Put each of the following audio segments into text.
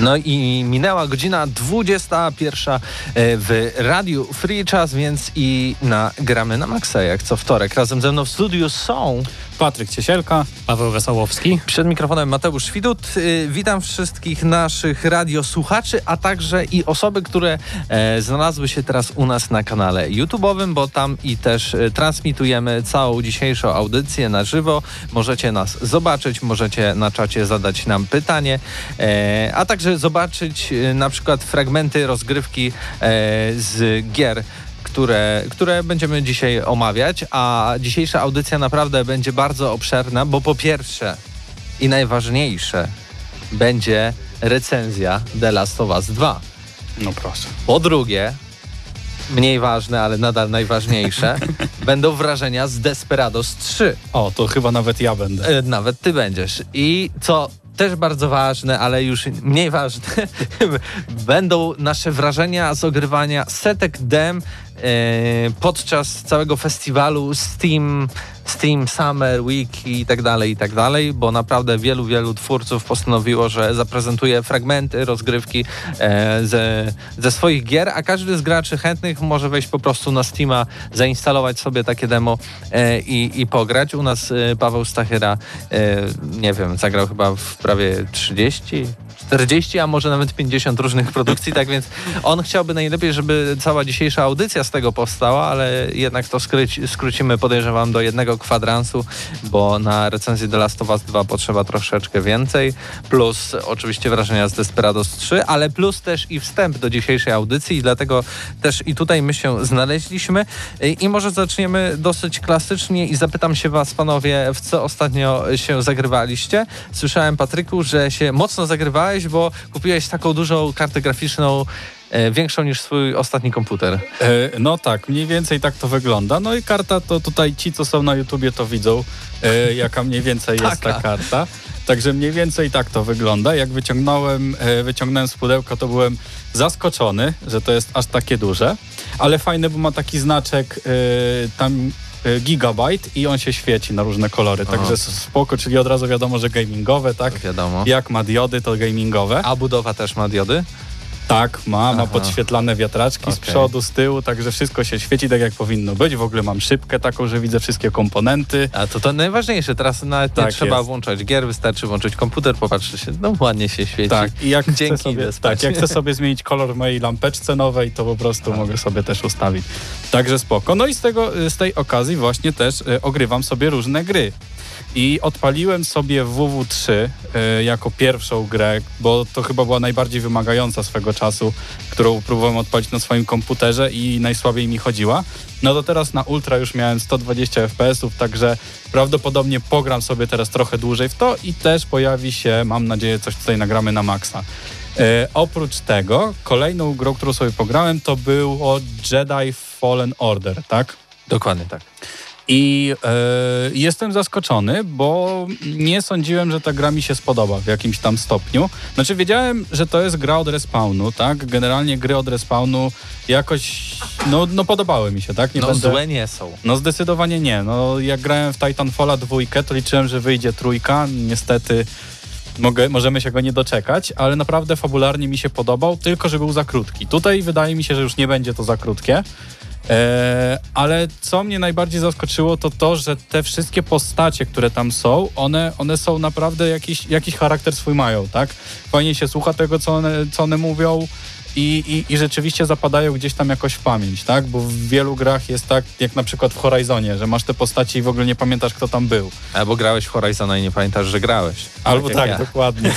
No i minęła godzina 21 e, w Radiu Free Czas, więc i na Gramy na Maxa, jak co wtorek. Razem ze mną w studiu są Patryk Ciesielka, Paweł Wesołowski. Przed mikrofonem Mateusz Widut. Y, witam wszystkich naszych radiosłuchaczy, a także i osoby, które e, znalazły się teraz u nas na kanale YouTube'owym, bo tam i też e, transmitujemy całą dzisiejszą audycję na żywo. Możecie nas zobaczyć, możecie na czacie zadać nam pytanie, e, a także zobaczyć na przykład fragmenty rozgrywki z gier które, które będziemy dzisiaj omawiać, a dzisiejsza audycja naprawdę będzie bardzo obszerna, bo po pierwsze i najważniejsze będzie recenzja The Last of Us 2. No proszę. Po drugie, mniej ważne, ale nadal najważniejsze, będą wrażenia z Desperados 3. O, to chyba nawet ja będę. E, Nawet ty będziesz. I co też bardzo ważne, ale już mniej ważne, będą nasze wrażenia z ogrywania setek dem podczas całego festiwalu Steam, Steam Summer Week i tak dalej, i tak dalej, bo naprawdę wielu, wielu twórców postanowiło, że zaprezentuje fragmenty rozgrywki e, ze, ze swoich gier, a każdy z graczy chętnych może wejść po prostu na Steama, zainstalować sobie takie demo e, i, i pograć. U nas e, Paweł Stachyra, e, nie wiem, zagrał chyba w prawie 30 40, a może nawet 50 różnych produkcji, tak więc on chciałby najlepiej, żeby cała dzisiejsza audycja z tego powstała, ale jednak to skryci, skrócimy, podejrzewam, do jednego kwadransu, bo na recenzję The Last of Us 2 potrzeba troszeczkę więcej, plus oczywiście wrażenia z Desperados 3, ale plus też i wstęp do dzisiejszej audycji i dlatego też i tutaj my się znaleźliśmy i może zaczniemy dosyć klasycznie i zapytam się was, panowie, w co ostatnio się zagrywaliście. Słyszałem, Patryku, że się mocno zagrywałeś, bo kupiłeś taką dużą kartę graficzną, e, większą niż swój ostatni komputer. E, no tak, mniej więcej tak to wygląda. No i karta to tutaj ci, co są na YouTubie, to widzą, e, jaka mniej więcej jest ta karta. Także mniej więcej tak to wygląda. Jak wyciągnąłem, e, wyciągnąłem z pudełka, to byłem zaskoczony, że to jest aż takie duże. Ale fajne, bo ma taki znaczek e, tam e, gigabyte i on się świeci na różne kolory. Także spoko, czyli od razu wiadomo, że gamingowe, tak? Wiadomo. Jak ma diody, to gamingowe. A budowa też ma diody? Tak, ma, ma Aha. podświetlane wiatraczki z Okej. przodu, z tyłu, także wszystko się świeci tak jak powinno być. W ogóle mam szybkę taką, że widzę wszystkie komponenty. A to to najważniejsze, teraz nawet nie Tak trzeba jest. włączać gier, wystarczy włączyć komputer, popatrzy się, no ładnie się świeci. Tak, i jak chcę, Dzięki, sobie, idę spać. tak, jak chcę sobie zmienić kolor mojej lampeczce nowej, to po prostu mogę sobie też ustawić. Także spoko. No i z, tego, z tej okazji właśnie też y, ogrywam sobie różne gry. I odpaliłem sobie WW3 y, jako pierwszą grę, bo to chyba była najbardziej wymagająca swego czasu, którą próbowałem odpalić na swoim komputerze i najsłabiej mi chodziła. No to teraz na Ultra już miałem 120 FPS-ów, także prawdopodobnie pogram sobie teraz trochę dłużej w to i też pojawi się, mam nadzieję, coś tutaj nagramy na maksa. E, oprócz tego, kolejną grą, którą sobie pograłem, to było Jedi Fallen Order, tak? Dokładnie tak. I e, jestem zaskoczony, bo nie sądziłem, że ta gra mi się spodoba w jakimś tam stopniu. Znaczy wiedziałem, że to jest gra od respawnu, tak? Generalnie gry od respawnu jakoś, no, no podobały mi się, tak? Nie No będę- złe nie są. no zdecydowanie nie. No, jak grałem w Titanfalla dwójkę, to liczyłem, że wyjdzie trójka. Niestety mogę, możemy się go nie doczekać, ale naprawdę fabularnie mi się podobał, tylko że był za krótki. Tutaj wydaje mi się, że już nie będzie to za krótkie. E, ale co mnie najbardziej zaskoczyło, to to, że te wszystkie postacie, które tam są, one, one są naprawdę jakiś, jakiś charakter swój mają, tak? Fajnie się słucha tego, co one, co one mówią. I, i, i rzeczywiście zapadają gdzieś tam jakoś w pamięć, tak? Bo w wielu grach jest tak, jak na przykład w Horizonie, że masz te postaci i w ogóle nie pamiętasz, kto tam był. Albo grałeś w Horizona i nie pamiętasz, że grałeś. Albo jak tak, ja. dokładnie.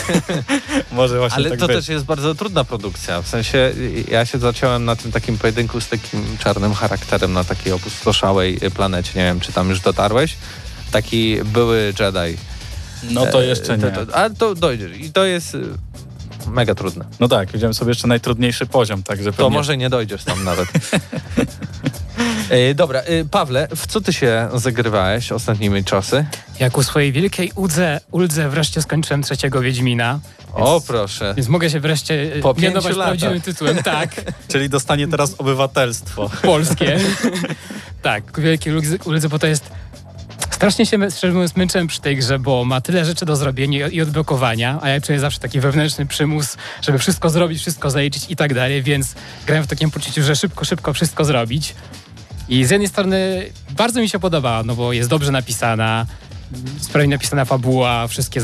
Może właśnie Ale tak to być. też jest bardzo trudna produkcja. W sensie ja się zacząłem na tym takim pojedynku z takim czarnym charakterem na takiej opustoszałej planecie. Nie wiem, czy tam już dotarłeś. Taki były Jedi. No to jeszcze nie. To, to, ale to dojdziesz. I to jest mega trudne. No tak, wziąłem sobie jeszcze najtrudniejszy poziom, także To pewnie... może nie dojdziesz tam nawet. E, Dobra, y, Pawle, w co ty się zagrywałeś ostatnimi czasy? Jak u swojej wielkiej udze, uldze wreszcie skończyłem trzeciego Wiedźmina. O, Więc, proszę. więc mogę się wreszcie Po po mianować prawdziwym tytułem. Tak, Czyli dostanie teraz obywatelstwo. polskie. tak, ku wielkiej uldze, bo to jest... Strasznie się, szczerze męczyłem przy tej grze, bo ma tyle rzeczy do zrobienia i odblokowania, a ja czuję zawsze taki wewnętrzny przymus, żeby wszystko zrobić, wszystko zaliczyć i tak dalej, więc grałem w takim poczuciu, że szybko, szybko wszystko zrobić. I z jednej strony bardzo mi się podoba, no bo jest dobrze napisana, sprawnie napisana fabuła, wszystkie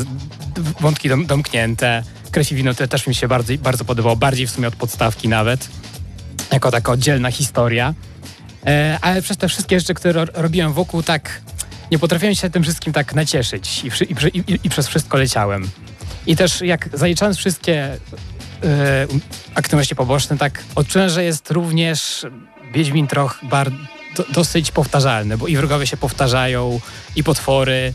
wątki dom, domknięte. Krew i też mi się bardzo, bardzo podobało, bardziej w sumie od podstawki nawet, jako taka oddzielna historia. E, ale przez te wszystkie rzeczy, które ro, robiłem wokół, tak nie potrafiłem się tym wszystkim tak nacieszyć i, i, i, i przez wszystko leciałem. I też jak zaliczając wszystkie e, aktywności poboczne, tak odczułem, że jest również Wiedźmin trochę bar, do, dosyć powtarzalny, bo i wrogowie się powtarzają, i potwory,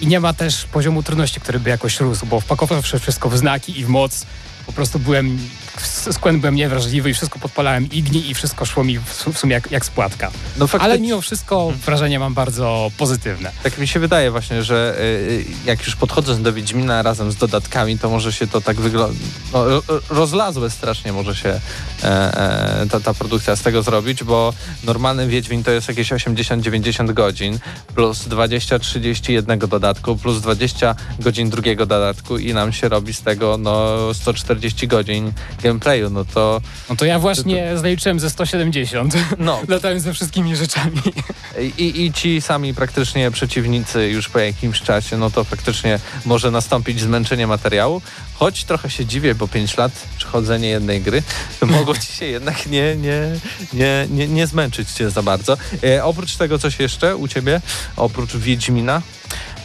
i nie ma też poziomu trudności, który by jakoś rósł, bo wpakowawszy wszystko w znaki i w moc, po prostu byłem, skłęd byłem niewrażliwy i wszystko podpalałem igni i wszystko szło mi w, sumie jak, jak spłatka. No faktycznie. Ale mimo wszystko wrażenia mam bardzo pozytywne. Tak mi się wydaje właśnie, że y, jak już podchodząc do Wiedźmina razem z dodatkami, to może się to tak wygląda, no, ro- rozlazłe strasznie może się e, e, ta, ta produkcja z tego zrobić, bo normalny Wiedźmin to jest jakieś 80-90 godzin plus 20-30 jednego dodatku plus 20 godzin drugiego dodatku i nam się robi z tego no 140 godzin gameplayu, no to No to ja właśnie zaliczyłem ze 170, no latałem ze wszystkimi rzeczami. I, I ci sami praktycznie przeciwnicy już po jakimś czasie, no to faktycznie może nastąpić zmęczenie materiału. Choć trochę się dziwię, bo 5 lat przechodzenie jednej gry mogło ci się jednak nie, nie, nie, nie, nie zmęczyć cię za bardzo. E, oprócz tego coś jeszcze u ciebie? Oprócz Wiedźmina?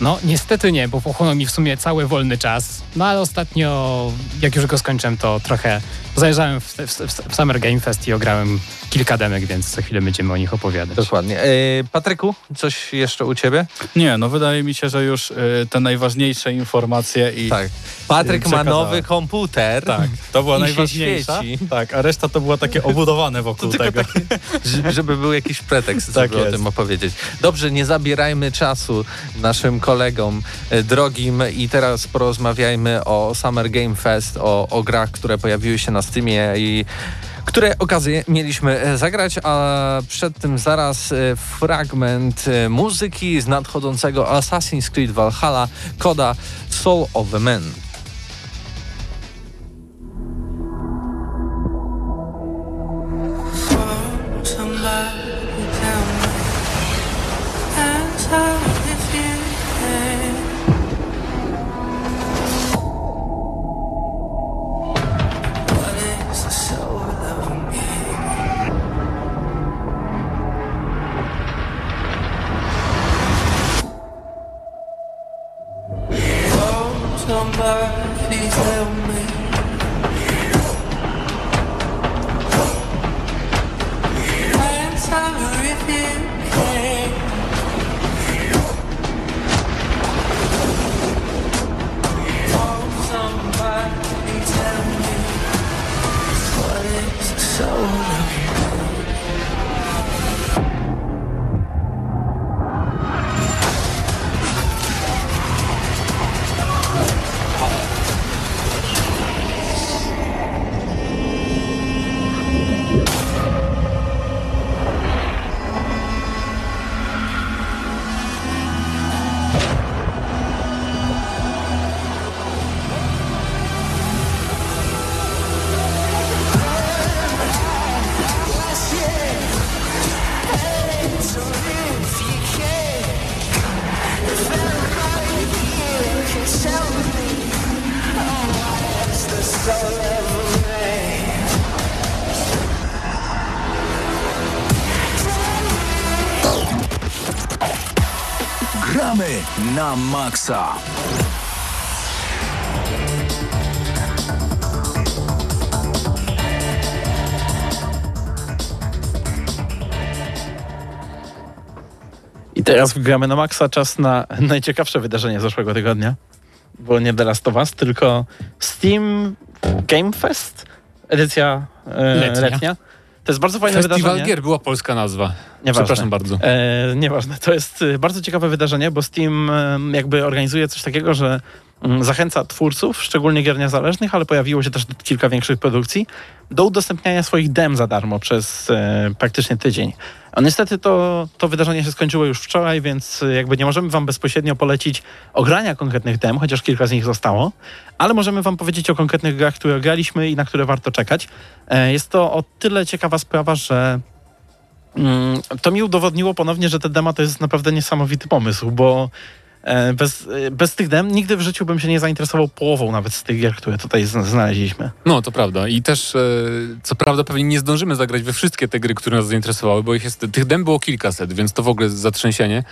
No niestety nie, bo pochłonął mi w sumie cały wolny czas. No ale ostatnio, jak już go skończyłem, to trochę zajrzałem w, w, w Summer Game Fest i ograłem kilka demek, więc za chwilę będziemy o nich opowiadać. Dokładnie. E, Patryku, coś jeszcze u ciebie? Nie, no wydaje mi się, że już y, te najważniejsze informacje i... Tak. Patryk ma Przekazałem. nowy komputer. Tak, to była najważniejsza. świeci. Tak, a reszta to było takie obudowane wokół tego. takie, ż- żeby był jakiś pretekst, Tak żeby o jest. tym opowiedzieć. Dobrze, nie zabierajmy czasu naszym kolegom e, drogim i teraz porozmawiajmy o Summer Game Fest, o, o grach, które pojawiły się na Steamie i które okazję mieliśmy e, zagrać, a przed tym zaraz e, fragment e, muzyki z nadchodzącego Assassin's Creed Valhalla, koda Soul of a Man. Na maksa. I teraz gramy na maksa czas na najciekawsze wydarzenie zeszłego tygodnia. Bo nie The Last of Us, tylko Steam Game Fest, edycja e, Letnia. letnia. To jest bardzo fajne Festiwal wydarzenie. gier była polska nazwa. Nieważne. Przepraszam bardzo. E, nieważne. To jest e, bardzo ciekawe wydarzenie, bo Steam jakby organizuje coś takiego, że zachęca twórców, szczególnie gier niezależnych, ale pojawiło się też kilka większych produkcji, do udostępniania swoich dem za darmo przez e, praktycznie tydzień. A niestety to, to wydarzenie się skończyło już wczoraj, więc e, jakby nie możemy wam bezpośrednio polecić ogrania konkretnych dem, chociaż kilka z nich zostało, ale możemy wam powiedzieć o konkretnych grach, które graliśmy i na które warto czekać. E, jest to o tyle ciekawa sprawa, że Mm, to mi udowodniło ponownie, że te dema to jest naprawdę niesamowity pomysł, bo bez, e, bez tych dem nigdy w życiu bym się nie zainteresował połową nawet z tych gier, które tutaj zna- znaleźliśmy. No, to prawda. I też, e, co prawda, pewnie nie zdążymy zagrać we wszystkie te gry, które nas zainteresowały, bo ich jest, tych dem było kilkaset, więc to w ogóle zatrzęsienie.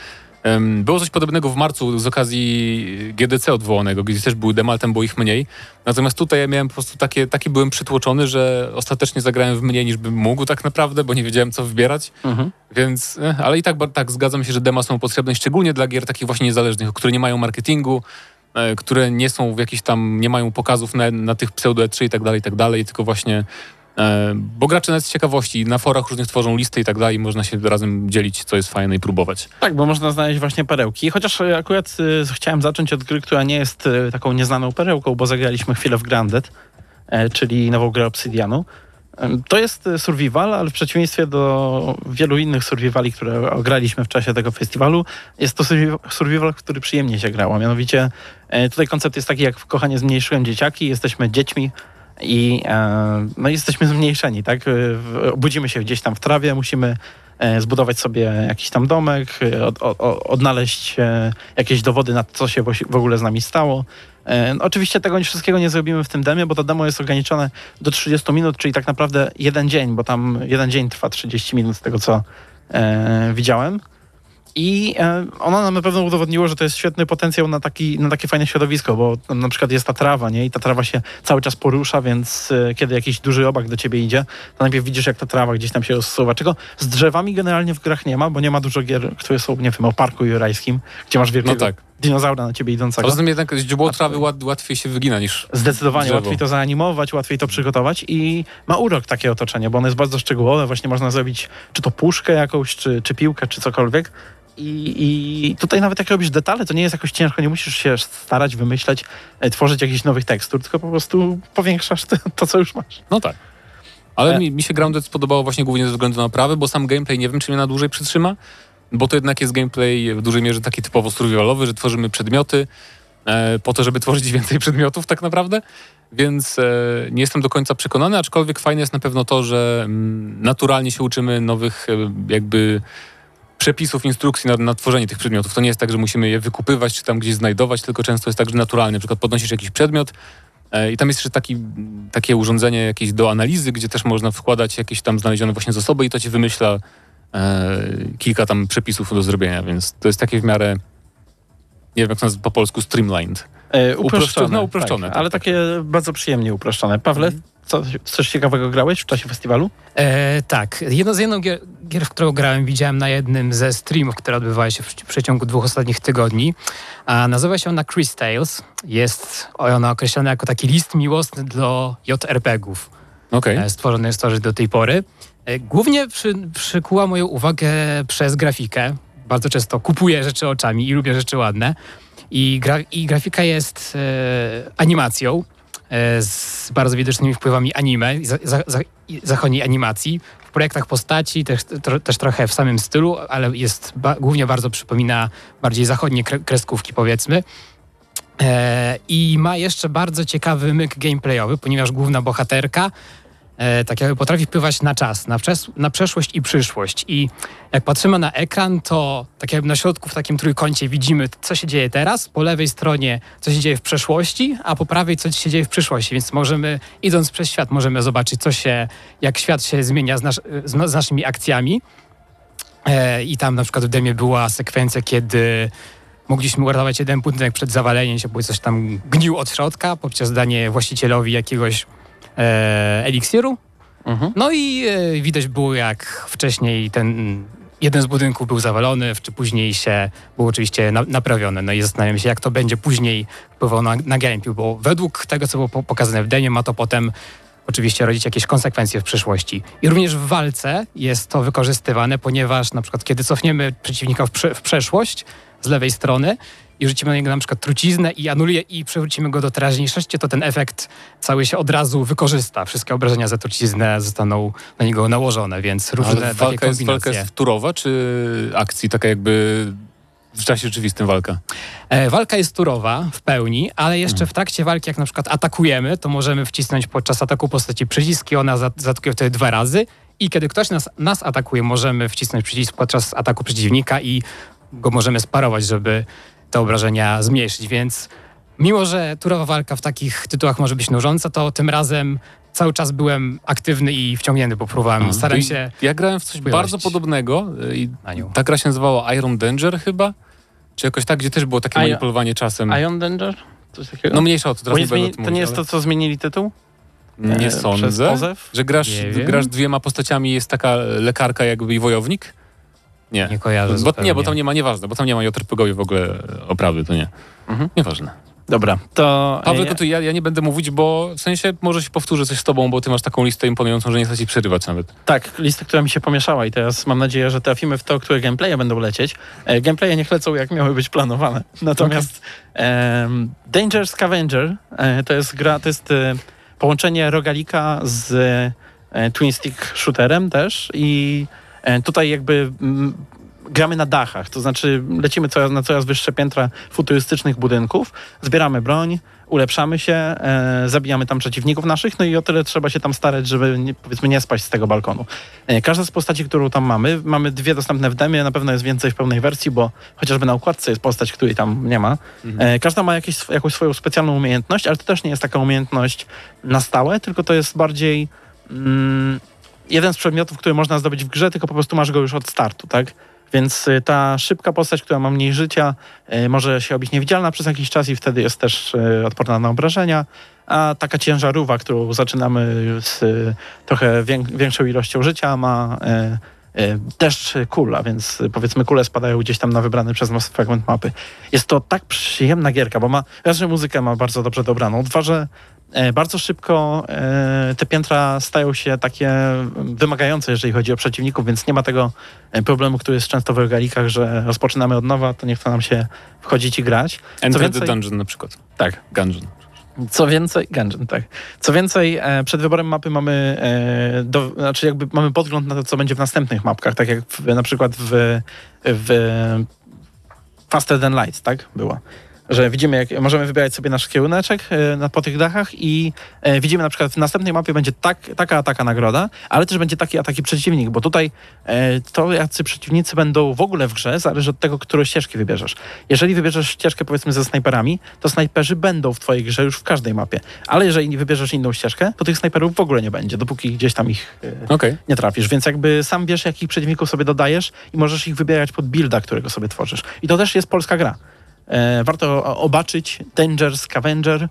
Było coś podobnego w marcu z okazji GDC odwołanego, gdzie też były dema, ale tam było ich mniej. Natomiast tutaj ja miałem po prostu takie, taki byłem przytłoczony, że ostatecznie zagrałem w mniej niż bym mógł tak naprawdę, bo nie wiedziałem co wybierać. Więc, eh, ale i tak, tak zgadzam się, że dema są potrzebne, szczególnie dla gier takich właśnie niezależnych, które nie mają marketingu, e, które nie są w jakichś tam, nie mają pokazów na, na tych pseudo E3 i tak dalej, i tak dalej, tylko właśnie, e, bo gracze nawet z ciekawości na forach różnych tworzą listy i tak dalej, można się razem dzielić, co jest fajne i próbować. Tak, bo można znaleźć właśnie perełki. Chociaż e, akurat e, chciałem zacząć od gry, która nie jest e, taką nieznaną perełką, bo zagraliśmy chwilę w Grounded, e, czyli nową grę Obsidianu. To jest e, survival, ale w przeciwieństwie do wielu innych survivali, które ograliśmy w czasie tego festiwalu, jest to survi- survival, który przyjemnie się grało. Mianowicie e, tutaj koncept jest taki, jak w Kochanie zmniejszyłem dzieciaki, jesteśmy dziećmi i e, no, jesteśmy zmniejszeni, tak? E, Budzimy się gdzieś tam w trawie, musimy e, zbudować sobie jakiś tam domek, od, o- o- odnaleźć jakieś dowody na to, co się w ogóle z nami stało. No, Oczywiście tego wszystkiego nie zrobimy w tym demie, bo to demo jest ograniczone do 30 minut, czyli tak naprawdę jeden dzień, bo tam jeden dzień trwa 30 minut z tego, co e, widziałem. I e, ono nam na pewno udowodniło, że to jest świetny potencjał na, taki, na takie fajne środowisko, bo na przykład jest ta trawa, nie? I ta trawa się cały czas porusza, więc e, kiedy jakiś duży obak do ciebie idzie, to najpierw widzisz, jak ta trawa gdzieś tam się rozsuwa. Czego z drzewami generalnie w grach nie ma, bo nie ma dużo gier, które są, nie wiem, o parku jurajskim, gdzie masz wielkiego No tak. dinozaura na ciebie idącego. Tym jednak źdźbło trawy łat, łatwiej się wygina niż Zdecydowanie Drzewo. łatwiej to zaanimować, łatwiej to przygotować i ma urok takie otoczenie, bo ono jest bardzo szczegółowe. Właśnie można zrobić czy to puszkę jakąś, czy, czy piłkę, czy cokolwiek. I, I tutaj nawet jak robisz detale, to nie jest jakoś ciężko, nie musisz się starać, wymyśleć, e, tworzyć jakichś nowych tekstur, tylko po prostu powiększasz to, to co już masz. No tak. Ale E- mi, mi się Grounded spodobało właśnie głównie ze względu na prawy, bo sam gameplay nie wiem, czy mnie na dłużej przytrzyma, bo to jednak jest gameplay w dużej mierze taki typowo survivalowy, że tworzymy przedmioty e, po to, żeby tworzyć więcej przedmiotów tak naprawdę, więc e, nie jestem do końca przekonany, aczkolwiek fajne jest na pewno to, że mm, naturalnie się uczymy nowych e, jakby przepisów, instrukcji na, na tworzenie tych przedmiotów. To nie jest tak, że musimy je wykupywać czy tam gdzieś znajdować, tylko często jest tak, że naturalnie. Na przykład podnosisz jakiś przedmiot e, i tam jest jeszcze taki, takie urządzenie jakieś do analizy, gdzie też można wkładać jakieś tam znalezione właśnie zasoby i to ci wymyśla e, kilka tam przepisów do zrobienia, więc to jest takie w miarę nie wiem jak to nazwać po polsku, streamlined. E, Uproszczone, no, uproszczone, tak, tak, ale tak. takie bardzo przyjemnie uproszczone. Pawle, co, coś ciekawego grałeś w czasie festiwalu? E, tak, jedno z jedną gier, gier, w którą grałem, widziałem na jednym ze streamów, które odbywały się w, przeciągu dwóch ostatnich tygodni. A nazywa się ona Chris Tales. Jest ona określona jako taki list miłosny do JRPG-ów. Okej. e, stworzony jest to do tej pory. E, Głównie przy, przykuła moją uwagę przez grafikę. Bardzo często kupuję rzeczy oczami i lubię rzeczy ładne. I, gra, i grafika jest e, animacją z bardzo widocznymi wpływami anime, za, za, zachodniej animacji. W projektach postaci, też, tro, też trochę w samym stylu, ale jest ba, głównie bardzo przypomina bardziej zachodnie kre, kreskówki, powiedzmy. E, I ma jeszcze bardzo ciekawy myk gameplayowy, ponieważ główna bohaterka e, tak jakby potrafi wpływać na czas, na, przes- na przeszłość i przyszłość. I jak patrzymy na ekran, to tak jakby na środku w takim trójkącie widzimy, co się dzieje teraz, po lewej stronie, co się dzieje w przeszłości, a po prawej, co się dzieje w przyszłości. Więc możemy, idąc przez świat, możemy zobaczyć, co się, jak świat się zmienia z, nasz, z, z naszymi akcjami. E, I tam na przykład w demie była sekwencja, kiedy mogliśmy uratować jeden budynek przed zawaleniem się, bo coś tam gnił od środka poprzez danie właścicielowi jakiegoś e, eliksiru. Mhm. No i e, widać było, jak wcześniej ten jeden z budynków był zawalony, czy później się był oczywiście na, naprawiony. No i zastanawiam się, jak to będzie później wpływało na, na gameplay, bo według tego, co było po- pokazane w demie, ma to potem oczywiście rodzić jakieś konsekwencje w przyszłości. I również w walce jest to wykorzystywane, ponieważ na przykład kiedy cofniemy przeciwnika w, prze, w przeszłość z lewej strony i rzucimy na niego na przykład truciznę i anuluje i przewrócimy go do teraźniejszości, to ten efekt cały się od razu wykorzysta. Wszystkie obrażenia za truciznę zostaną na niego nałożone, więc różne Ale takie walka jest, walka kombinacje. jest turowa, czy akcji taka jakby w czasie rzeczywistym walka? E, Walka jest turowa w pełni, ale jeszcze w trakcie walki, jak na przykład atakujemy, to możemy wcisnąć podczas ataku postaci przyciski, ona za- zaatakuje wtedy dwa razy i kiedy ktoś nas, nas atakuje, możemy wcisnąć przycisk podczas ataku przeciwnika i go możemy sparować, żeby te obrażenia zmniejszyć, więc mimo, że turowa walka w takich tytułach może być nużąca, to tym razem cały czas byłem aktywny i wciągnięty, bo próbowałem, staram I się... Ja grałem w coś bardzo podobnego y, i na nią. ta gra się nazywała Iron Danger chyba, czy jakoś tak, gdzie też było takie manipulowanie czasem. Ion Danger? Coś takiego? No mniejsza o to, teraz nie zmieni- to nie jest to, co zmienili tytuł? Nie E, sądzę, pozew? że grasz, grasz dwiema postaciami, jest taka lekarka jakby i wojownik. Nie. Nie kojarzę Bo, nie, bo tam nie ma, nieważne, bo tam nie ma JRPG-owi w ogóle e, oprawy, to nie. Mhm. Nieważne. Dobra, to... Paweł, to ja, ja nie będę mówić, bo w sensie może się powtórzę coś z tobą, bo ty masz taką listę imponującą, że nie chcę ci przerywać nawet. Tak, lista, która mi się pomieszała i teraz mam nadzieję, że trafimy w to, które gameplaye będą lecieć. E, gameplaye niech lecą jak miały być planowane. Natomiast Danger Scavenger e, to jest gra, to jest e, połączenie rogalika z twin stick shooterem też i tutaj jakby mm, gramy na dachach, to znaczy lecimy coraz, na coraz wyższe piętra futurystycznych budynków, zbieramy broń, ulepszamy się, e, zabijamy tam przeciwników naszych, no i o tyle trzeba się tam starać, żeby nie, powiedzmy nie spaść z tego balkonu. E, każda z postaci, którą tam mamy, mamy dwie dostępne w demie, na pewno jest więcej w pełnej wersji, bo chociażby na układce jest postać, której tam nie ma. E, każda ma jakieś, jakąś swoją specjalną umiejętność, ale to też nie jest taka umiejętność na stałe, tylko to jest bardziej mm, jeden z przedmiotów, który można zdobyć w grze, tylko po prostu masz go już od startu, tak? Więc y, ta szybka postać, która ma mniej życia, y, może się robić niewidzialna przez jakiś czas i wtedy jest też y, odporna na obrażenia. A taka ciężarówka, którą zaczynamy z trochę wię- większą ilością życia, ma deszcz kul, a więc powiedzmy kule spadają gdzieś tam na wybrany przez nas fragment mapy. Jest to tak przyjemna gierka, bo ma, raz, że muzykę ma bardzo dobrze dobraną, dwa, że bardzo szybko e, te piętra stają się takie wymagające, jeżeli chodzi o przeciwników, więc nie ma tego e, problemu, który jest często w regalikach, że rozpoczynamy od nowa, to nie chce nam się wchodzić i grać. Enter więcej- the Dungeon na przykład. Tak. Gungeon. Co więcej, Gungeon, tak. Co więcej, e, przed wyborem mapy mamy, e, do, znaczy jakby mamy podgląd na to, co będzie w następnych mapkach, tak jak w, na przykład w, w Faster Than Light, tak? Było. Że widzimy, jak możemy wybierać sobie nasz kieruneczek e, na, po tych dachach i e, widzimy na przykład w następnej mapie będzie tak, taka, taka nagroda, ale też będzie taki, a taki przeciwnik, bo tutaj e, to, jacy przeciwnicy będą w ogóle w grze, zależy od tego, którą ścieżkę wybierzesz. Jeżeli wybierzesz ścieżkę powiedzmy ze snajperami, to snajperzy będą w twojej grze już w każdej mapie, ale jeżeli nie wybierzesz inną ścieżkę, to tych snajperów w ogóle nie będzie, dopóki gdzieś tam ich Okej. nie trafisz, więc jakby sam wiesz, jakich przeciwników sobie dodajesz i możesz ich wybierać pod builda, którego sobie tworzysz. I to też jest polska gra. E, warto obaczyć Danger Scavenger.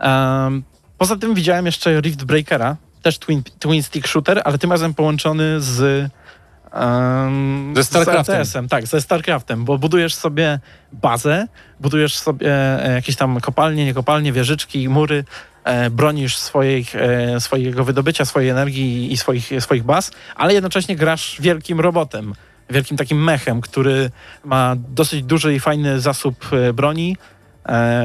Um, poza tym widziałem jeszcze Rift Breakera, też twin, twin stick shooter, ale tym razem połączony z um, Ze StarCraftem. Z RTS-em, tak, ze StarCraftem, bo budujesz sobie bazę, budujesz sobie e, jakieś tam kopalnie, niekopalnie, wieżyczki, mury, e, bronisz swoich, e, swojego wydobycia, swojej energii i swoich, swoich baz, ale jednocześnie grasz wielkim robotem, wielkim takim mechem, który ma dosyć duży i fajny zasób e, broni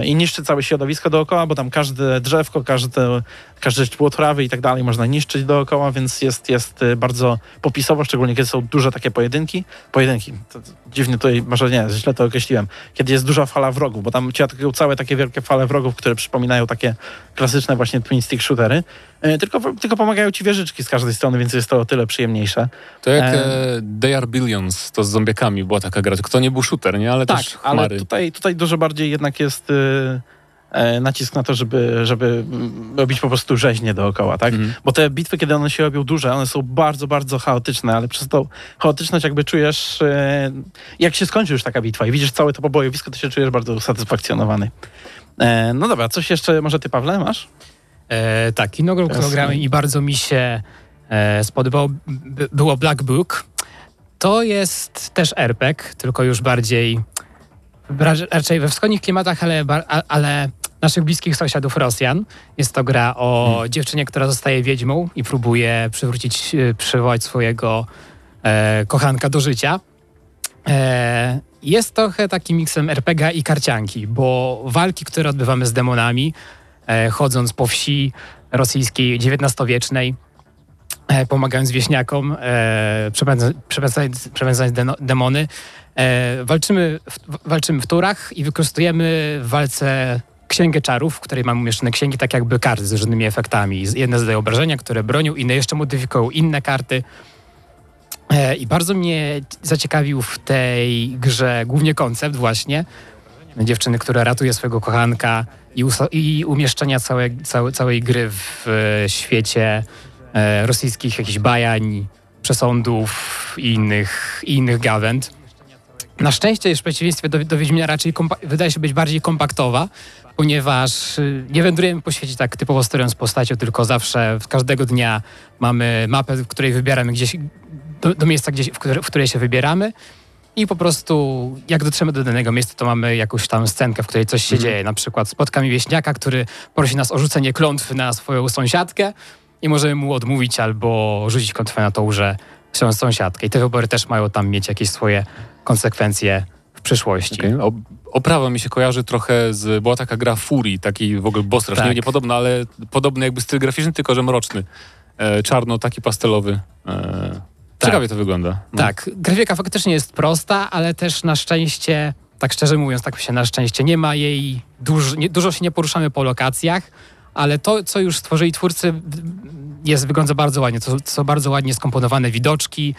i niszczy całe środowisko dookoła, bo tam każde drzewko, każde, każde tło trawy i tak dalej można niszczyć dookoła, więc jest, jest e, bardzo popisowo, szczególnie kiedy są duże takie pojedynki. Pojedynki, to, to dziwnie tutaj, może nie, źle to określiłem, kiedy jest duża fala wrogów, bo tam ci atakują całe takie wielkie fale wrogów, które przypominają takie klasyczne właśnie twin stick shootery, e, tylko, tylko pomagają ci wieżyczki z każdej strony, więc jest to o tyle przyjemniejsze. To jak E, e, They Are Billions, to z zombiakami była taka gra, tylko to nie był shooter, nie? Ale Tak, też ale chmary. tutaj, tutaj dużo bardziej jednak jest y, e, nacisk na to, żeby, żeby robić po prostu rzeźnie dookoła, tak? Mhm. Bo te bitwy, kiedy one się robią duże, one są bardzo, bardzo chaotyczne, ale przez tą chaotyczność jakby czujesz, e, jak się skończy już taka bitwa i widzisz całe to pobojowisko, to się czujesz bardzo usatysfakcjonowany. E, no dobra, coś jeszcze może ty, Pawle, masz? E, tak, Jasne. grałem i bardzo mi się e, spodobało, by, było Black Book. To jest też RPG, tylko już bardziej raczej we wschodnich klimatach, ale, ale naszych bliskich sąsiadów Rosjan. Jest to gra o dziewczynie, która zostaje wiedźmą i próbuje przywrócić, e, przywołać swojego e, kochanka do życia. E, jest trochę takim miksem RPG i karcianki, bo walki, które odbywamy z demonami, e, chodząc po wsi rosyjskiej XIX-wiecznej, e, pomagając wieśniakom, e, przepędzać deno- demony, e, walczymy, w, walczymy w turach i wykorzystujemy w walce księgę czarów, w której mamy umieszczone księgi tak jakby karty z różnymi efektami. Jedne zadają obrażenia, które bronią, inne jeszcze modyfikują inne karty. E, I bardzo mnie zaciekawił w tej grze głównie koncept właśnie dziewczyny, która ratuje swojego kochanka i, i umieszczenia całe, całe, całej gry w świecie e, rosyjskich jakichś bajań, przesądów i innych, i innych gawęd. Na szczęście, w przeciwieństwie do, do Wiedźmina, raczej wydaje się być bardziej kompaktowa, ponieważ y, nie wędrujemy po świecie tak typowo sterując postacią, tylko zawsze każdego dnia mamy mapę, w której wybieramy gdzieś do, do miejsca, gdzieś, w, które, w której się wybieramy. I po prostu, jak dotrzemy do danego miejsca, to mamy jakąś tam scenkę, w której coś się dzieje. Na przykład spotkamy wieśniaka, który prosi nas o rzucenie klątwy na swoją sąsiadkę i możemy mu odmówić albo rzucić klątwę na tą, że sąsiadkę. I te wybory też mają tam mieć jakieś swoje konsekwencje w przyszłości. Okej. O, oprawa mi się kojarzy trochę z... Była taka gra Fury, taki w ogóle boss. Tak. Nie, nie ale podobny jakby styl graficzny, tylko że mroczny. E, czarno, taki pastelowy. E, Ciekawie to wygląda. No. Tak, grafika faktycznie jest prosta, ale też na szczęście, tak szczerze mówiąc, tak się na szczęście, nie ma jej, duż, nie, dużo się nie poruszamy po lokacjach, ale to, co już stworzyli twórcy, jest, wygląda bardzo ładnie. To są bardzo ładnie skomponowane widoczki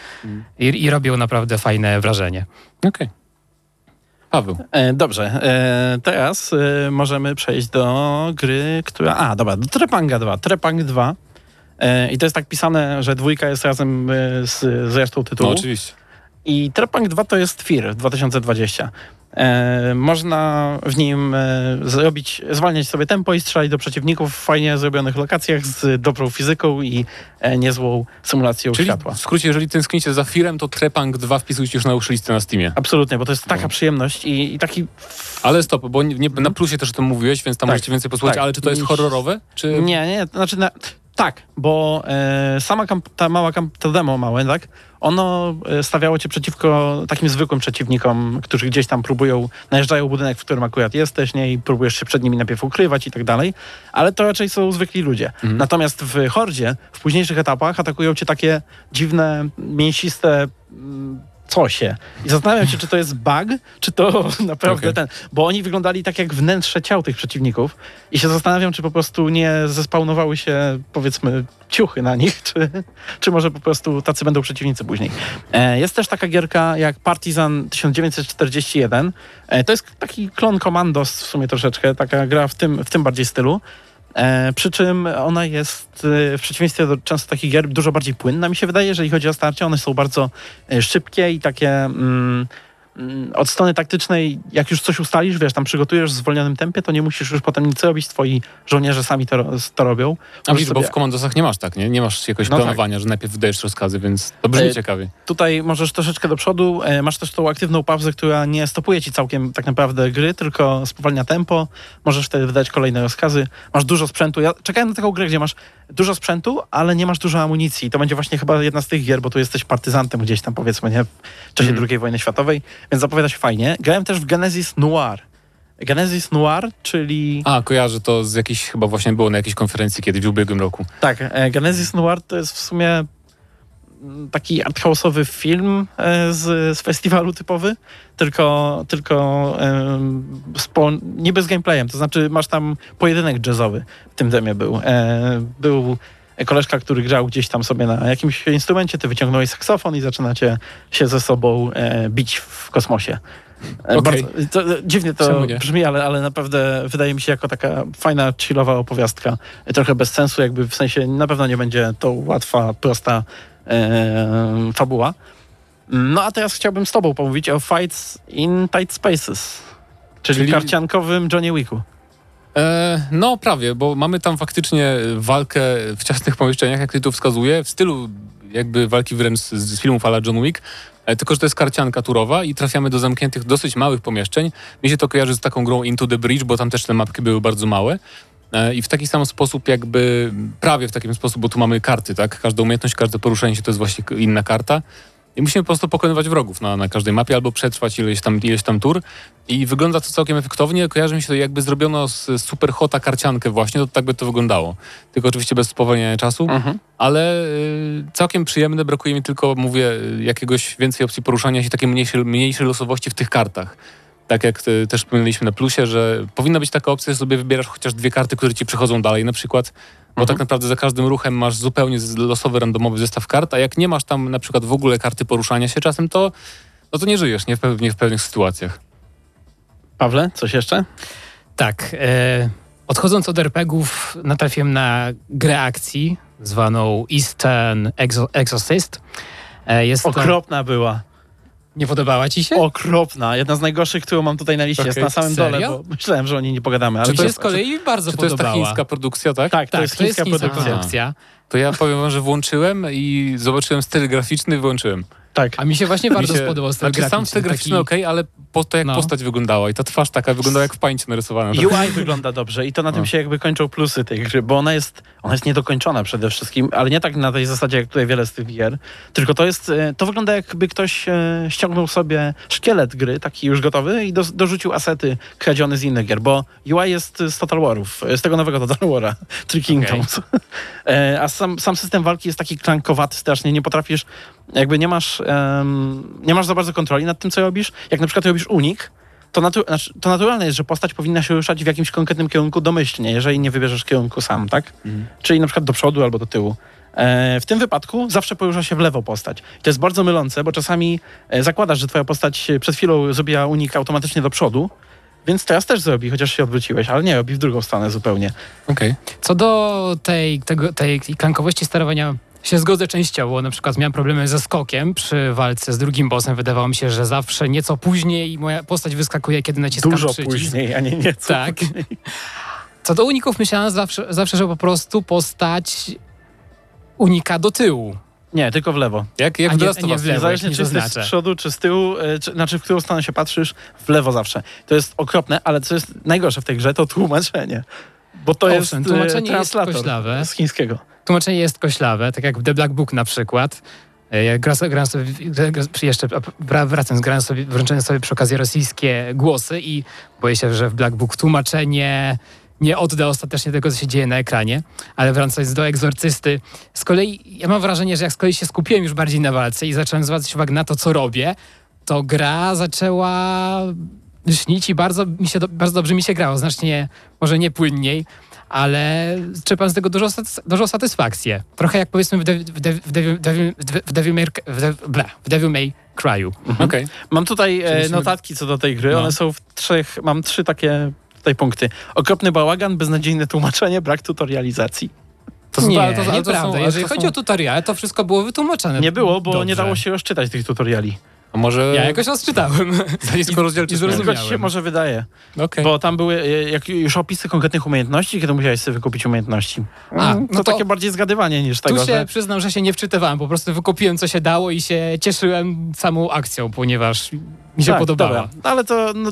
i, i robią naprawdę fajne wrażenie. Okej. Paweł. E, dobrze, e, teraz e, możemy przejść do gry, która... A, dobra, do Trepanga 2. Trepang 2. E, I to jest tak pisane, że dwójka jest razem z, z resztą No tytułu. oczywiście. I Trepang 2 to jest FIR 2020. E, można w nim e, zrobić, zwalniać sobie tempo i strzelać do przeciwników w fajnie zrobionych lokacjach z dobrą fizyką i e, niezłą symulacją Czyli światła. w skrócie, jeżeli tęsknicie za Firem, to Trepang 2 wpisujcie już na uszylisty na Steamie. Absolutnie, bo to jest taka No. przyjemność i, i taki... Ale stop, bo nie, nie, na plusie też o tym mówiłeś, więc tam Tak. możecie więcej posłuchać, Tak. ale czy to jest horrorowe? Czy... Nie, nie, znaczy na, tak, bo e, sama ta mała to demo małe, tak, ono e, stawiało cię przeciwko takim zwykłym przeciwnikom, którzy gdzieś tam próbują, najeżdżają budynek, w którym akurat jesteś, nie, i próbujesz się przed nimi najpierw ukrywać i tak dalej, ale to raczej są zwykli ludzie. Natomiast w Hordzie, w późniejszych etapach atakują cię takie dziwne, mięsiste mm, cosie. I zastanawiam się, czy to jest bug, czy to naprawdę Okej. ten. Bo oni wyglądali tak jak wnętrze ciał tych przeciwników. I się zastanawiam, czy po prostu nie zespawnowały się, powiedzmy, ciuchy na nich, czy, czy może po prostu tacy będą przeciwnicy później. E, jest też taka gierka jak Partizan 1941. E, to jest taki klon Commandos w sumie troszeczkę, taka gra w tym, w tym bardziej stylu. E, przy czym ona jest e, w przeciwieństwie do często takich gier dużo bardziej płynna, mi się wydaje, jeżeli chodzi o starcie. One są bardzo e, szybkie i takie mm, od strony taktycznej, jak już coś ustalisz, wiesz, tam przygotujesz w zwolnionym tempie, to nie musisz już potem nic robić, twoi żołnierze sami to, to robią. A widzisz, bo sobie- w komandosach nie masz tak, nie? Nie masz jakoś No tak. planowania, że najpierw wydajesz rozkazy, więc to brzmi E, ciekawie. Tutaj możesz troszeczkę do przodu, e, masz też tą aktywną pauzę, która nie stopuje ci całkiem tak naprawdę gry, tylko spowalnia tempo, możesz wtedy wydać kolejne rozkazy, masz dużo sprzętu. Ja czekałem na taką grę, gdzie masz dużo sprzętu, ale nie masz dużo amunicji. To będzie właśnie chyba jedna z tych gier, bo tu jesteś partyzantem gdzieś tam powiedzmy, nie? W czasie Mhm. II wojny światowej, więc zapowiada się fajnie. Grałem też w Genesis Noir. Genesis Noir, czyli... A, kojarzę to z jakiejś, chyba właśnie było na jakiejś konferencji kiedyś w ubiegłym roku. Tak, e, Genesis Noir to jest w sumie mm, taki arthouse'owy film e, z, z festiwalu typowy, tylko, tylko em, z po, niby z gameplayem, to znaczy masz tam pojedynek jazzowy w tym demie był. E, Był koleżka, który grał gdzieś tam sobie na jakimś instrumencie, ty wyciągnąłeś saksofon i zaczynacie się ze sobą e, bić w kosmosie. Okej. Bardzo, to, dziwnie to nie? brzmi, ale, ale naprawdę wydaje mi się jako taka fajna, chillowa opowiastka. Trochę bez sensu, jakby w sensie na pewno nie będzie to łatwa, prosta e, fabuła. No a teraz chciałbym z tobą pomówić o Fights in Tight Spaces, czyli, Czyli- karciankowym Johnny Wicku. E, no prawie, bo mamy tam faktycznie walkę w ciasnych pomieszczeniach, jak tytuł wskazuje, w stylu jakby walki wręcz z, z filmów ala John Wick, e, tylko że to jest karcianka turowa i trafiamy do zamkniętych, dosyć małych pomieszczeń. Mi się to kojarzy z taką grą Into the Bridge, bo tam też te mapki były bardzo małe. E, I w taki sam sposób jakby, prawie w takim sposób, bo tu mamy karty, tak? Każda umiejętność, każde poruszenie się to jest właśnie inna karta. I musimy po prostu pokonywać wrogów na, na każdej mapie albo przetrwać ileś tam, ileś tam tur. I wygląda to całkiem efektownie. Kojarzy mi się to jakby zrobiono z super hota karciankę właśnie, to tak by to wyglądało. Tylko oczywiście bez spowolniania czasu, ale y, całkiem przyjemne. Brakuje mi tylko, mówię, y, jakiegoś więcej opcji poruszania się, takiej mniejszej, mniejszej losowości w tych kartach. Tak jak y, też wspomnieliśmy na plusie, że powinna być taka opcja, że sobie wybierasz chociaż dwie karty, które ci przychodzą dalej na przykład, bo tak naprawdę za każdym ruchem masz zupełnie losowy, randomowy zestaw kart, a jak nie masz tam na przykład w ogóle karty poruszania się czasem, to, no to nie żyjesz nie w, pew- nie w pewnych sytuacjach. Pawle, coś jeszcze? Tak. E, odchodząc od RPGów, natrafiłem na grę akcji zwaną Eastern Exo Exorcist. E, jest to... Okropna była. Nie podobała ci się? Okropna. Jedna z najgorszych, którą mam tutaj na liście. Jest Okej, na samym serio? dole, bo myślałem, że o niej nie pogadamy. Ale Mi to się jest, z kolei bardzo Czy to jest ta podobała. chińska produkcja, tak? tak, to Tak, jest chińska produkcja. To ja powiem wam, że włączyłem i zobaczyłem styl graficzny i wyłączyłem. Tak. A mi się właśnie bardzo Mi się- spodobał styl znaczy, sam styl graficzny. graficzny okej, ale po to jak No. postać wyglądała i ta twarz taka wyglądała jak w pańcie narysowana. UI wygląda dobrze i to na tym No. się jakby kończą plusy tej gry, bo ona jest, ona jest niedokończona przede wszystkim, ale nie tak na tej zasadzie jak tutaj wiele z tych gier, tylko to jest, e, to wygląda jakby ktoś e, ściągnął sobie szkielet gry, taki już gotowy i do, dorzucił asety kradzione z innych gier, bo UI jest z Total Warów, e, z tego nowego Total Wara, Three Kingdoms. E, A sam, sam system walki jest taki klankowaty strasznie, nie potrafisz, jakby nie masz, em, nie masz za bardzo kontroli nad tym, co robisz. Jak na przykład robisz unik, to, natu- znaczy, to naturalne jest, że postać powinna się ruszać w jakimś konkretnym kierunku domyślnie, jeżeli nie wybierzesz kierunku sam, tak? Czyli na przykład do przodu albo do tyłu. E, w tym wypadku zawsze porusza się w lewo postać. I to jest bardzo mylące, bo czasami e, zakładasz, że twoja postać przed chwilą zrobiła unik automatycznie do przodu, więc teraz też zrobi, chociaż się odwróciłeś, ale nie, robi w drugą stronę zupełnie. Okej. Co do tej, tego, tej klankowości sterowania się zgodzę częściowo. Na przykład miałem problemy ze skokiem przy walce z drugim bossem. Wydawało mi się, że zawsze nieco później moja postać wyskakuje, kiedy naciskam Dużo przycisk. później, a nie nieco. Tak. Co do uników myślałem zawsze, zawsze, że po prostu postać unika do tyłu. Nie, tylko w lewo. Jak, jak A w nie- nie w lewo. Niezależnie jak czy jesteś z zaznaczę. przodu, czy z tyłu, e, czy, znaczy w którą stronę się patrzysz, w lewo zawsze. To jest okropne, ale co jest najgorsze w tej grze, to tłumaczenie. Bo to Owszem, jest e, tłumaczenie jest translator koślawe. z chińskiego. Tłumaczenie jest koślawe, tak jak w The Black Book na przykład. E, Ja gra, grałem sobie, jeszcze grałem sobie, wręczyłem sobie przy okazji rosyjskie głosy i boję się, że w Black Book tłumaczenie nie odda ostatecznie tego, co się dzieje na ekranie, ale wracając do egzorcysty, z kolei ja mam wrażenie, że jak z kolei się skupiłem już bardziej na walce i zacząłem zwracać uwagę na to, co robię, to gra zaczęła śnić i bardzo, mi się bardzo dobrze mi się grało, znacznie może nie płynniej, ale czerpam z tego dużo, satys- dużą satysfakcję. Trochę jak powiedzmy w, w, w, Devil- w, Devil May, w, Devil May Cry'u. Okej. Mam tutaj e, notatki co do tej gry. No. One są w trzech, mam trzy takie tutaj punkty. Okropny bałagan, beznadziejne tłumaczenie, brak tutorializacji. To nie, to- ale to nieprawda. są- Jeżeli to chodzi są- o tutoriale, to wszystko było wytłumaczone. Nie było, bo dobrze. nie dało się rozczytać tych tutoriali. A może Ja jakoś rozczytałem. za nisko rozdzielczość. Tylko ci się może wydaje. Okej. Bo tam były e, jak już opisy konkretnych umiejętności, kiedy musiałeś sobie wykupić umiejętności. A, no no to- takie bardziej zgadywanie niż Tu tego, się że... przyznam, że się nie wczytywałem. Po prostu wykupiłem, co się dało i się cieszyłem samą akcją, ponieważ mi się Tak, podobała. dobra. Ale to no,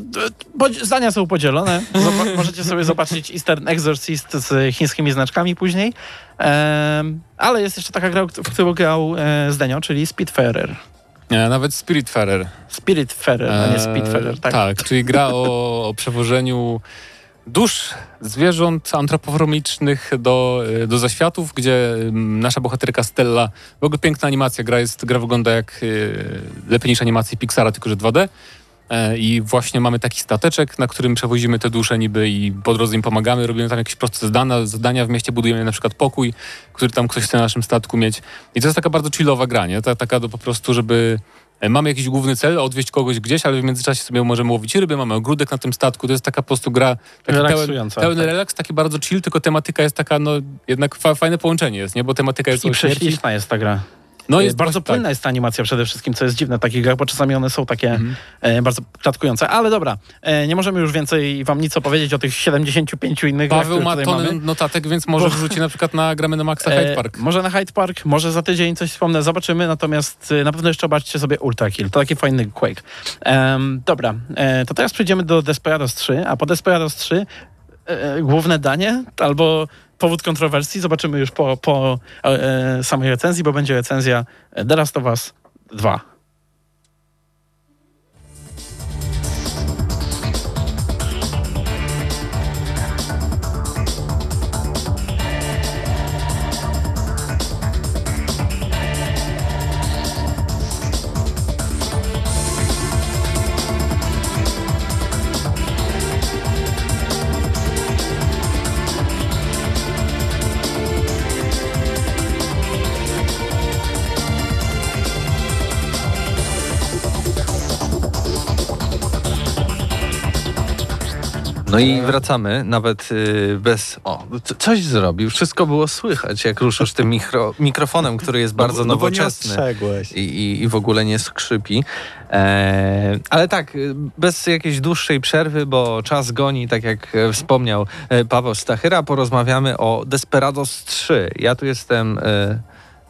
zdania są podzielone. Zoba- możecie sobie zobaczyć Eastern Exorcist z chińskimi znaczkami później. Em, ale jest jeszcze taka gra, w którą grał e, Zdenio, czyli Speedfarer. E, Nawet Spiritfarer. Spiritfarer, a nie E, Speedfarer, tak? Tak, czyli gra o, o przewożeniu dusz zwierząt antropomorficznych do, e, do zaświatów, gdzie nasza bohaterka Stella, w ogóle piękna animacja, gra, jest, gra wygląda jak e, lepiej niż animacji Pixara, tylko że 2D. E, I właśnie mamy taki stateczek, na którym przewozimy te dusze niby i po drodze im pomagamy, robimy tam jakieś proste zadania, zadania w mieście, budujemy na przykład pokój, który tam ktoś chce na naszym statku mieć. I to jest taka bardzo chillowa gra, nie? Ta, taka do, po prostu, żeby e, mamy jakiś główny cel, odwieźć kogoś gdzieś, ale w międzyczasie sobie możemy łowić ryby, mamy ogródek na tym statku, to jest taka po prostu gra, taki pełen, Relaksująca, pełny tak. relaks, taki bardzo chill, tylko tematyka jest taka, no jednak fa fajne połączenie jest, nie? Bo tematyka jest I prześliczna jest ta gra. No jest bardzo właśnie tak. płynna jest ta animacja przede wszystkim, co jest dziwne w takich grach, bo czasami one są takie e, bardzo klatkujące. Ale dobra, e, nie możemy już więcej wam nic opowiedzieć o tych 75 innych grach, Paweł które ma tonę mamy. notatek, więc może Bo- wrzuci na przykład na gramy na Maxa Hyde E, Park. może na Hyde Park, może za tydzień coś wspomnę, zobaczymy. Natomiast e, na pewno jeszcze obaczcie sobie Ultra Kill. To taki fajny Quake. Dobra, e, to teraz przejdziemy do Desperados 3, a po Desperados 3 e, główne danie albo powód kontrowersji zobaczymy już po, po e, samej recenzji, bo będzie recenzja e, The Last Us 2. No i wracamy, nawet y, bez... O, coś zrobił, wszystko było słychać, jak ruszysz tym mikro, mikrofonem, który jest bardzo no bo nie nowoczesny. ostrzegłeś. I, i, i w ogóle nie skrzypi. E, ale tak, y, bez jakiejś dłuższej przerwy, bo czas goni, tak jak e, wspomniał e, Paweł Stachyra, porozmawiamy o Desperados 3. Ja tu jestem e,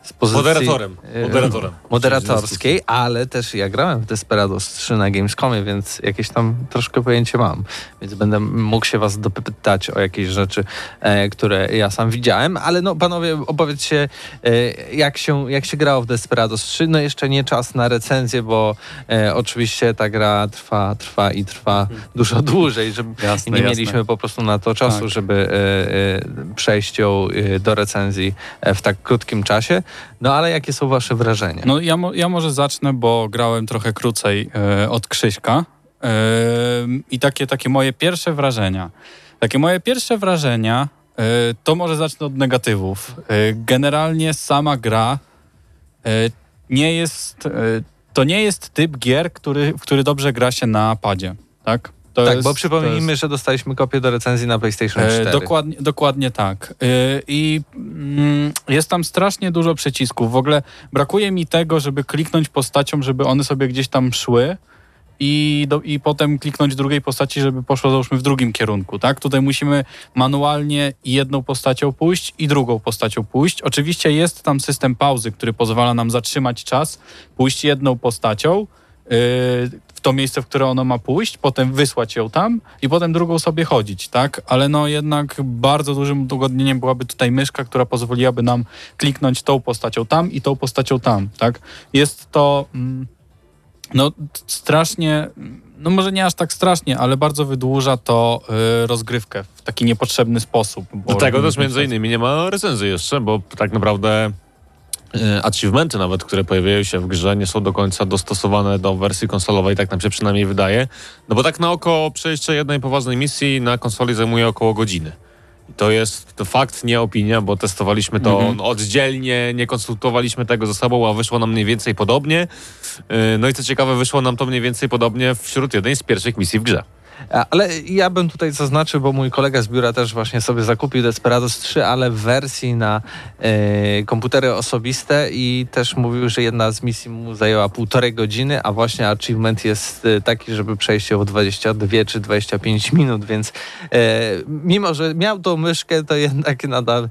z pozycji... Moderatorem. e, Moderatorem. Moderatorskiej, ale też ja grałem w Desperados 3 na Gamescomie, więc jakieś tam troszkę pojęcie mam. Więc będę mógł się was dopytać o jakieś rzeczy, e, które ja sam widziałem. Ale no, panowie, opowiedzcie, e, jak, się, jak się grało w Desperados 3. No jeszcze nie czas na recenzję, bo e, oczywiście ta gra trwa, trwa i trwa dużo dłużej, żeby Jasne, nie jasne. mieliśmy po prostu na to czasu, Tak. żeby e, e, przejść ją e, do recenzji w tak krótkim czasie. No ale jakie są wasze wrażenia? No ja, ja może zacznę, bo grałem trochę krócej e, od Krzyśka. E, I takie, takie moje pierwsze wrażenia. Takie moje pierwsze wrażenia, e, to może zacznę od negatywów. Generalnie sama gra nie jest, to nie jest typ gier, który, w który dobrze gra się na padzie, tak? To tak, jest- bo przypomnijmy, że dostaliśmy kopię do recenzji na PlayStation 4. E, dokładnie, dokładnie tak. E, I mm, jest tam strasznie dużo przycisków. W ogóle brakuje mi tego, żeby kliknąć postacią, żeby one sobie gdzieś tam szły. I, do, I potem kliknąć drugiej postaci, żeby poszło załóżmy w drugim kierunku, tak? Tutaj musimy manualnie jedną postacią pójść i drugą postacią pójść. Oczywiście jest tam system pauzy, który pozwala nam zatrzymać czas, pójść jedną postacią, w to miejsce, w które ono ma pójść, potem wysłać ją tam i potem drugą sobie chodzić, tak? Ale no jednak bardzo dużym udogodnieniem byłaby tutaj myszka, która pozwoliłaby nam kliknąć tą postacią tam i tą postacią tam, tak? Jest to mm, no strasznie, no może nie aż tak strasznie, ale bardzo wydłuża to y, rozgrywkę w taki niepotrzebny sposób. Do tego robimy też między innymi nie ma recenzji jeszcze, bo tak naprawdę achievementy nawet, które pojawiają się w grze, nie są do końca dostosowane do wersji konsolowej, tak nam się przynajmniej wydaje. No bo tak na oko przejście jednej poważnej misji na konsoli zajmuje około godziny. I to jest to fakt, nie opinia, bo testowaliśmy to Mhm. oddzielnie, nie konsultowaliśmy tego ze sobą, a wyszło nam mniej więcej podobnie. E, No i co ciekawe, wyszło nam to mniej więcej podobnie wśród jednej z pierwszych misji w grze. Ale ja bym tutaj zaznaczył, bo mój kolega z biura też właśnie sobie zakupił Desperados 3, ale w wersji na e, komputery osobiste i też mówił, że jedna z misji mu zajęła półtorej godziny, a właśnie achievement jest e, taki, żeby przejść ją w 22 czy 25 minut, więc e, mimo, że miał tą myszkę, to jednak nadal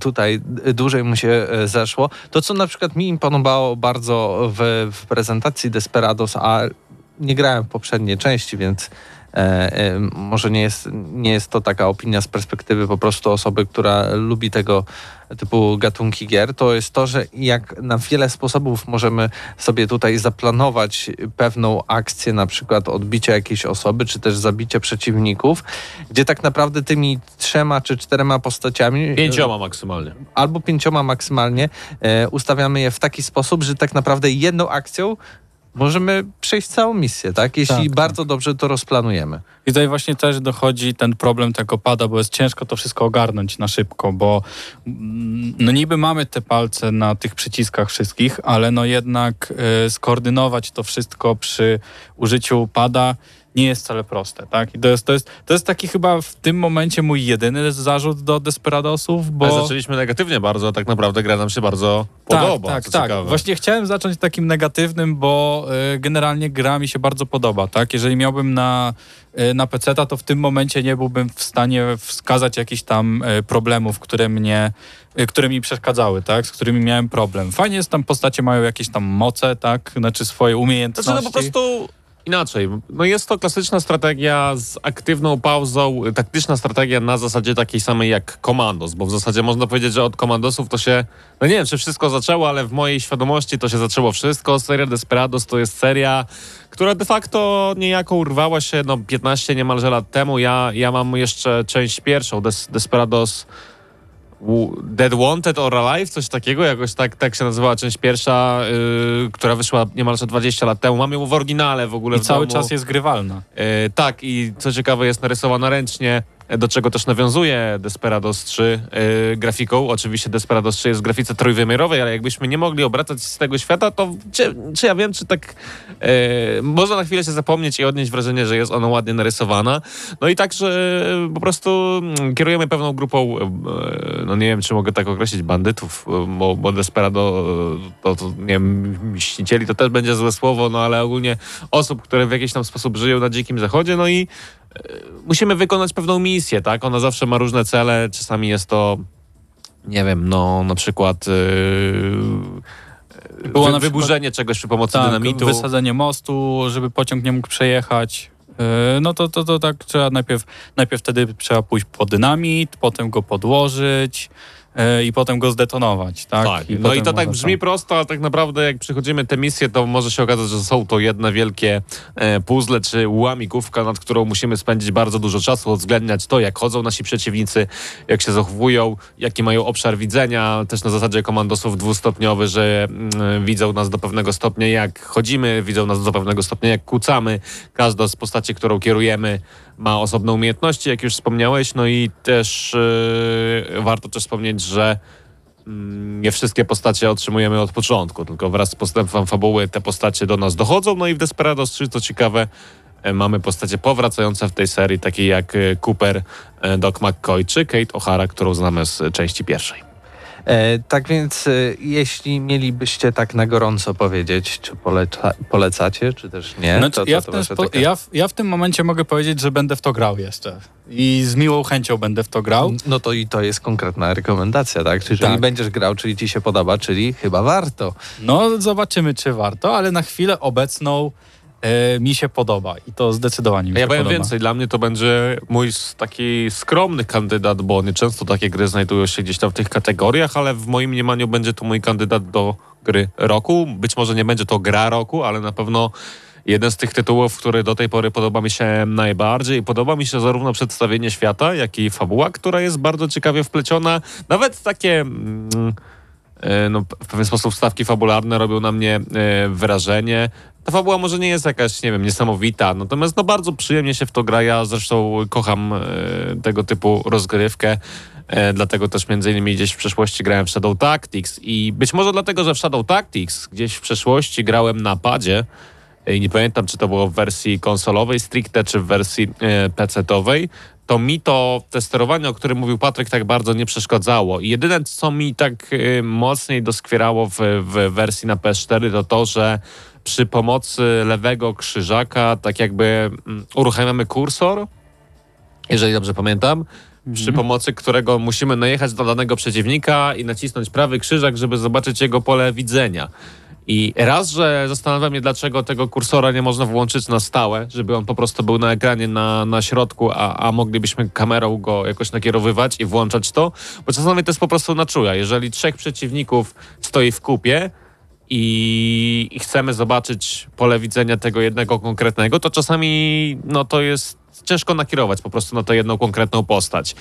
tutaj dłużej mu się zeszło. To, co na przykład mi imponowało bardzo w, w prezentacji Desperados, a nie grałem w poprzedniej części, więc może nie jest, nie jest to taka opinia z perspektywy po prostu osoby, która lubi tego typu gatunki gier, to jest to, że jak na wiele sposobów możemy sobie tutaj zaplanować pewną akcję, na przykład odbicia jakiejś osoby, czy też zabicie przeciwników, gdzie tak naprawdę tymi trzema czy czterema postaciami Pięcioma maksymalnie. albo pięcioma maksymalnie, e, ustawiamy je w taki sposób, że tak naprawdę jedną akcją możemy przejść całą misję, tak? Jeśli Tak, bardzo dobrze to rozplanujemy. I tutaj właśnie też dochodzi ten problem tego pada, bo jest ciężko to wszystko ogarnąć na szybko, bo mm, no niby mamy te palce na tych przyciskach wszystkich, ale no jednak y, skoordynować to wszystko przy użyciu pada nie jest wcale proste, tak? I to jest, to jest, to jest taki chyba w tym momencie mój jedyny zarzut do Desperadosów, bo... Ale zaczęliśmy negatywnie bardzo, a tak naprawdę gra nam się bardzo podoba. Tak, co tak, tak. ciekawe. Właśnie chciałem zacząć takim negatywnym, bo y, generalnie gra mi się bardzo podoba, tak? Jeżeli miałbym na, y, na PC, to w tym momencie nie byłbym w stanie wskazać jakichś tam y, problemów, które mnie y, które mi przeszkadzały, tak? Z którymi miałem problem. Fajnie jest tam postacie mają jakieś tam moce, tak? Znaczy swoje umiejętności. Znaczy, no po prostu inaczej. No jest to klasyczna strategia z aktywną pauzą, taktyczna strategia na zasadzie takiej samej jak Komandos, bo w zasadzie można powiedzieć, że od Komandosów to się, no nie wiem, czy wszystko zaczęło, ale w mojej świadomości to się zaczęło wszystko. Seria Desperados to jest seria, która de facto niejako urwała się, no 15 niemalże lat temu. Ja, ja mam jeszcze część pierwszą, Des, Desperados Dead Wanted or Alive, coś takiego, jakoś tak, tak się nazywała część pierwsza, yy, która wyszła niemalże 20 lat temu. Mam ją w oryginale w ogóle I w cały domu. czas jest grywalna. E, tak, i co ciekawe, jest narysowana ręcznie, do czego też nawiązuje Desperados 3 e, grafiką. Oczywiście Desperados 3 jest w grafice trójwymiarowej, ale jakbyśmy nie mogli obracać z tego świata, to czy, czy ja wiem, czy tak e, można na chwilę się zapomnieć i odnieść wrażenie, że jest ona ładnie narysowana. No i także e, po prostu mm, kierujemy pewną grupą, e, no nie wiem, czy mogę tak określić, bandytów, e, bo, bo Desperado e, to, to nie wiem, mścicieli to też będzie złe słowo, no ale ogólnie osób, które w jakiś tam sposób żyją na dzikim zachodzie, no i musimy wykonać pewną misję, tak? Ona zawsze ma różne cele, czasami jest to, nie wiem, no na przykład yy, Było wy, na przykład- wyburzenie czegoś przy pomocy Tak, dynamitu. wysadzenie mostu, żeby pociąg nie mógł przejechać. Yy, No to, to, to tak trzeba najpierw, najpierw wtedy trzeba pójść po dynamit, potem go podłożyć i potem go zdetonować, tak? Tak, no potem i to tak brzmi tam- prosto, ale tak naprawdę jak przychodzimy te misje, to może się okazać, że są to jedne wielkie e, puzzle czy łamigłówka, nad którą musimy spędzić bardzo dużo czasu, uwzględniać to, jak chodzą nasi przeciwnicy, jak się zachowują, jaki mają obszar widzenia, też na zasadzie komandosów dwustopniowy, że mm, widzą nas do pewnego stopnia, jak chodzimy, widzą nas do pewnego stopnia, jak kucamy. Każda z postaci, którą kierujemy, ma osobne umiejętności, jak już wspomniałeś, no i też e, warto też wspomnieć, że mm, nie wszystkie postacie otrzymujemy od początku, tylko wraz z postępem fabuły te postacie do nas dochodzą. No i w Desperados 3, co ciekawe, e, mamy postacie powracające w tej serii, takie jak e, Cooper, e, Doc McCoy czy Kate O'Hara, którą znamy z części pierwszej. E, tak więc e, jeśli mielibyście tak na gorąco powiedzieć, czy poleca, polecacie, czy też nie, Znaczy, to, to, ja, to w wasze spo- takie- ja, w, ja w tym momencie mogę powiedzieć, że będę w to grał jeszcze. I z miłą chęcią będę w to grał. No to i to jest konkretna rekomendacja, tak? Czyli Tak. będziesz grał, czyli ci się podoba, czyli chyba warto. No, zobaczymy, czy warto, ale na chwilę obecną mi się podoba i to zdecydowanie mi Ja się powiem podoba. więcej, dla mnie to będzie mój taki skromny kandydat, bo nie często takie gry znajdują się gdzieś tam w tych kategoriach, ale w moim mniemaniu będzie to mój kandydat do gry roku. Być może nie będzie to gra roku, ale na pewno jeden z tych tytułów, który do tej pory podoba mi się najbardziej. Podoba mi się zarówno przedstawienie świata, jak i fabuła, która jest bardzo ciekawie wpleciona. Nawet takie... Mm, e, no, w pewien sposób stawki fabularne robią na mnie e, wrażenie. Ta fabuła może nie jest jakaś, nie wiem, niesamowita, natomiast no bardzo przyjemnie się w to gra. Ja zresztą kocham e, tego typu rozgrywkę. E, dlatego też między innymi gdzieś w przeszłości grałem w Shadow Tactics i być może dlatego, że w Shadow Tactics gdzieś w przeszłości grałem na padzie i nie pamiętam, czy to było w wersji konsolowej stricte, czy w wersji e, PC-towej, to mi to te sterowanie, o którym mówił Patryk, tak bardzo nie przeszkadzało. I jedyne, co mi tak e, mocniej doskwierało w, w wersji na PS4, to to, że przy pomocy lewego krzyżaka tak jakby mm, uruchamiamy kursor, jeżeli dobrze pamiętam, przy pomocy którego musimy najechać do danego przeciwnika i nacisnąć prawy krzyżak, żeby zobaczyć jego pole widzenia. I raz, że zastanawiam się, dlaczego tego kursora nie można włączyć na stałe, żeby on po prostu był na ekranie na, na środku, a, a moglibyśmy kamerą go jakoś nakierowywać i włączać to, bo czasami to jest po prostu na czuja. Jeżeli trzech przeciwników stoi w kupie, i, chcemy zobaczyć pole widzenia tego jednego konkretnego, to czasami no to jest ciężko nakierować po prostu na tę jedną konkretną postać.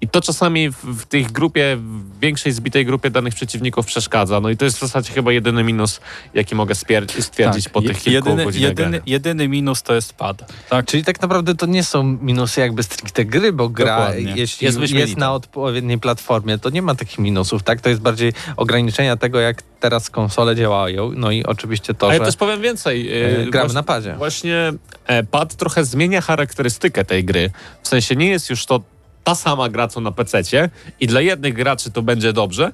I to czasami w, w tej grupie, w większej zbitej grupie danych przeciwników przeszkadza. No i to jest w zasadzie chyba jedyny minus, jaki mogę stwierdzić po je- tych kilku jedyny, godzinach jedyny, jedyny minus to jest pad. Tak? Czyli tak naprawdę to nie są minusy jakby stricte gry, bo gra, Dokładnie. jeśli Jest jest, na odpowiedniej platformie, to nie ma takich minusów, tak? To jest bardziej ograniczenia tego, jak teraz konsole działają. No i oczywiście to, A ja że też powiem więcej. Yy, gramy na padzie. Właśnie e, pad trochę zmienia charakterystykę tej gry. W sensie nie jest już to ta sama gra, co na PC-cie i dla jednych graczy to będzie dobrze,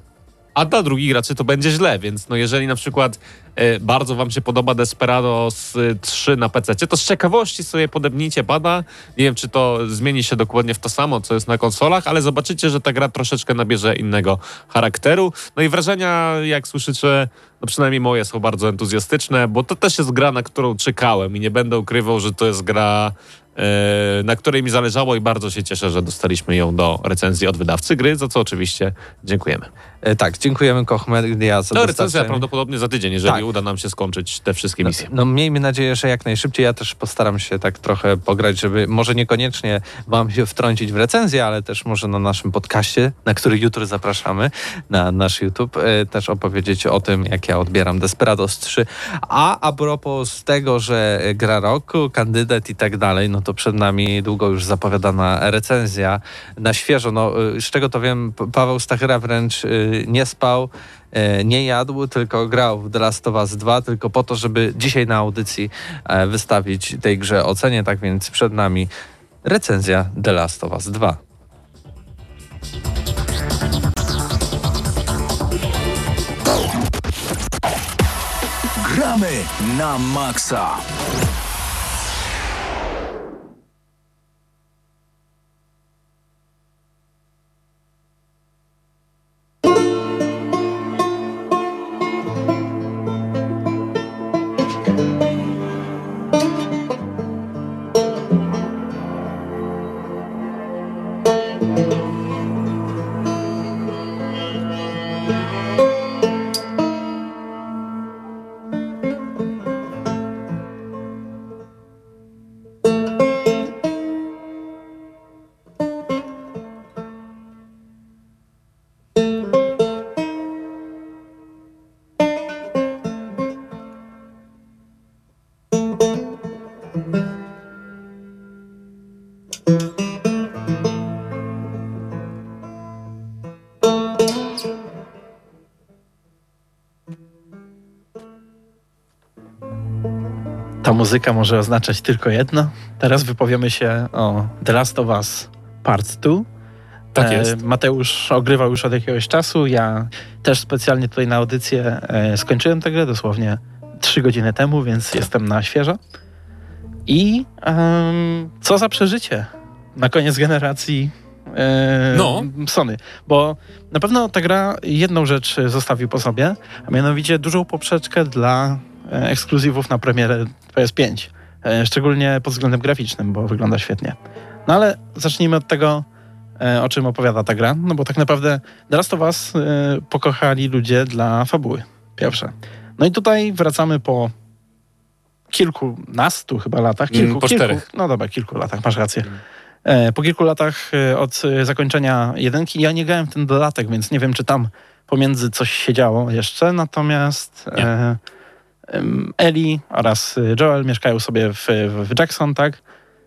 a dla drugich graczy to będzie źle, więc no jeżeli na przykład e, bardzo wam się podoba Desperados y, 3 na PC, to z ciekawości sobie podebnijcie pada. Nie wiem, czy to zmieni się dokładnie w to samo, co jest na konsolach, ale zobaczycie, że ta gra troszeczkę nabierze innego charakteru. No i wrażenia, jak słyszycie, no przynajmniej moje są bardzo entuzjastyczne, bo to też jest gra, na którą czekałem i nie będę ukrywał, że to jest gra, e, na której mi zależało i bardzo się cieszę, że dostaliśmy ją do recenzji od wydawcy gry, za co oczywiście dziękujemy. E, Tak, dziękujemy Koch Media za No recenzja prawdopodobnie za tydzień, jeżeli Tak. uda nam się skończyć te wszystkie misje. No, no miejmy nadzieję, że jak najszybciej. Ja też postaram się tak trochę pograć, żeby może niekoniecznie wam się wtrącić w recenzję, ale też może na naszym podcaście, na który jutro zapraszamy, na nasz YouTube, e, też opowiedzieć o tym, jak ja odbieram Desperados 3. A a propos tego, że gra roku, kandydat i tak dalej, no to przed nami długo już zapowiadana recenzja na świeżo. No, e, z czego to wiem, Paweł Stachyra wręcz e, nie spał, e, nie jadł, tylko grał w The Last of Us 2, tylko po to, żeby dzisiaj na audycji e, wystawić tej grze ocenie. Tak więc przed nami recenzja The Last of Us 2. Gramy na maksa. Muzyka może oznaczać tylko jedno. Teraz wypowiemy się o The Last of Us Part 2. Tak jest. Mateusz ogrywał już od jakiegoś czasu. Ja też specjalnie tutaj na audycję e, skończyłem tę grę dosłownie 3 godziny temu, więc jestem na świeżo. I em, co za przeżycie na koniec generacji e, No. Sony. Bo na pewno ta gra jedną rzecz zostawił po sobie, a mianowicie dużą poprzeczkę dla e, ekskluzywów na premierę PS5. E, szczególnie pod względem graficznym, bo wygląda świetnie. No ale zacznijmy od tego, e, o czym opowiada ta gra. No bo tak naprawdę The Last of Us e, pokochali ludzie dla fabuły. Pierwsze. No i tutaj wracamy po kilkunastu chyba latach. Mm, Kilku, po kilku, czterech. No dobra, kilku latach, masz rację. E, Po kilku latach e, od e, zakończenia jedynki, ja nie grałem w ten dodatek, więc nie wiem, czy tam pomiędzy coś się działo jeszcze, natomiast Nie. E, Ellie oraz e, Joel mieszkają sobie w, w Jackson, tak?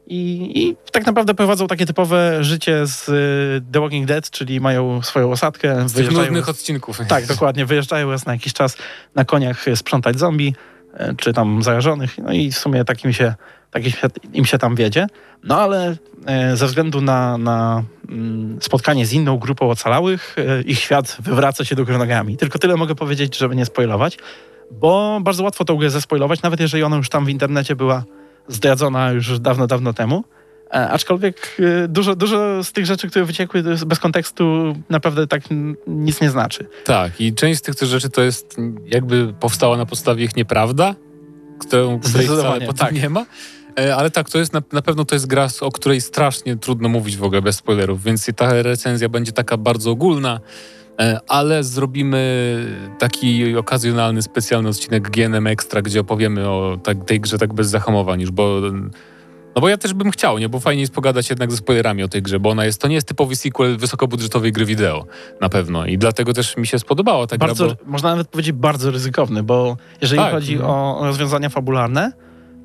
I, I tak naprawdę prowadzą takie typowe życie z e, The Walking Dead, czyli mają swoją osadkę. Z tych nudnych odcinków. tak, dokładnie. Wyjeżdżają raz na jakiś czas na koniach e, sprzątać zombie, czy tam zarażonych, no i w sumie tak im się, tak im się, im się tam wiedzie. No ale e, ze względu na, na mm, spotkanie z inną grupą ocalałych, e, ich świat wywraca się do góry nogami. Tylko tyle mogę powiedzieć, żeby nie spoilować, bo bardzo łatwo tą grę zespoilować, nawet jeżeli ona już tam w internecie była zdradzona już dawno, dawno temu. E, Aczkolwiek e, dużo, dużo z tych rzeczy, które wyciekły bez kontekstu, naprawdę tak nic nie znaczy. Tak, i część z tych rzeczy to jest jakby powstała na podstawie ich nieprawda, którą której wcale tak. nie ma. E, Ale tak, to jest na, na pewno to jest gra, o której strasznie trudno mówić w ogóle bez spoilerów, więc ta recenzja będzie taka bardzo ogólna, ale zrobimy taki okazjonalny, specjalny odcinek GNM Extra, gdzie opowiemy o tak, tej grze tak bez zahamowań już, bo No bo ja też bym chciał, nie? Bo fajnie jest pogadać jednak ze spoilerami o tej grze, bo ona jest, to nie jest typowy sequel wysokobudżetowej gry wideo, na pewno. I dlatego też mi się spodobała ta bardzo, gra, bo... Można nawet powiedzieć bardzo ryzykowny, bo jeżeli Tak, chodzi no. o rozwiązania fabularne,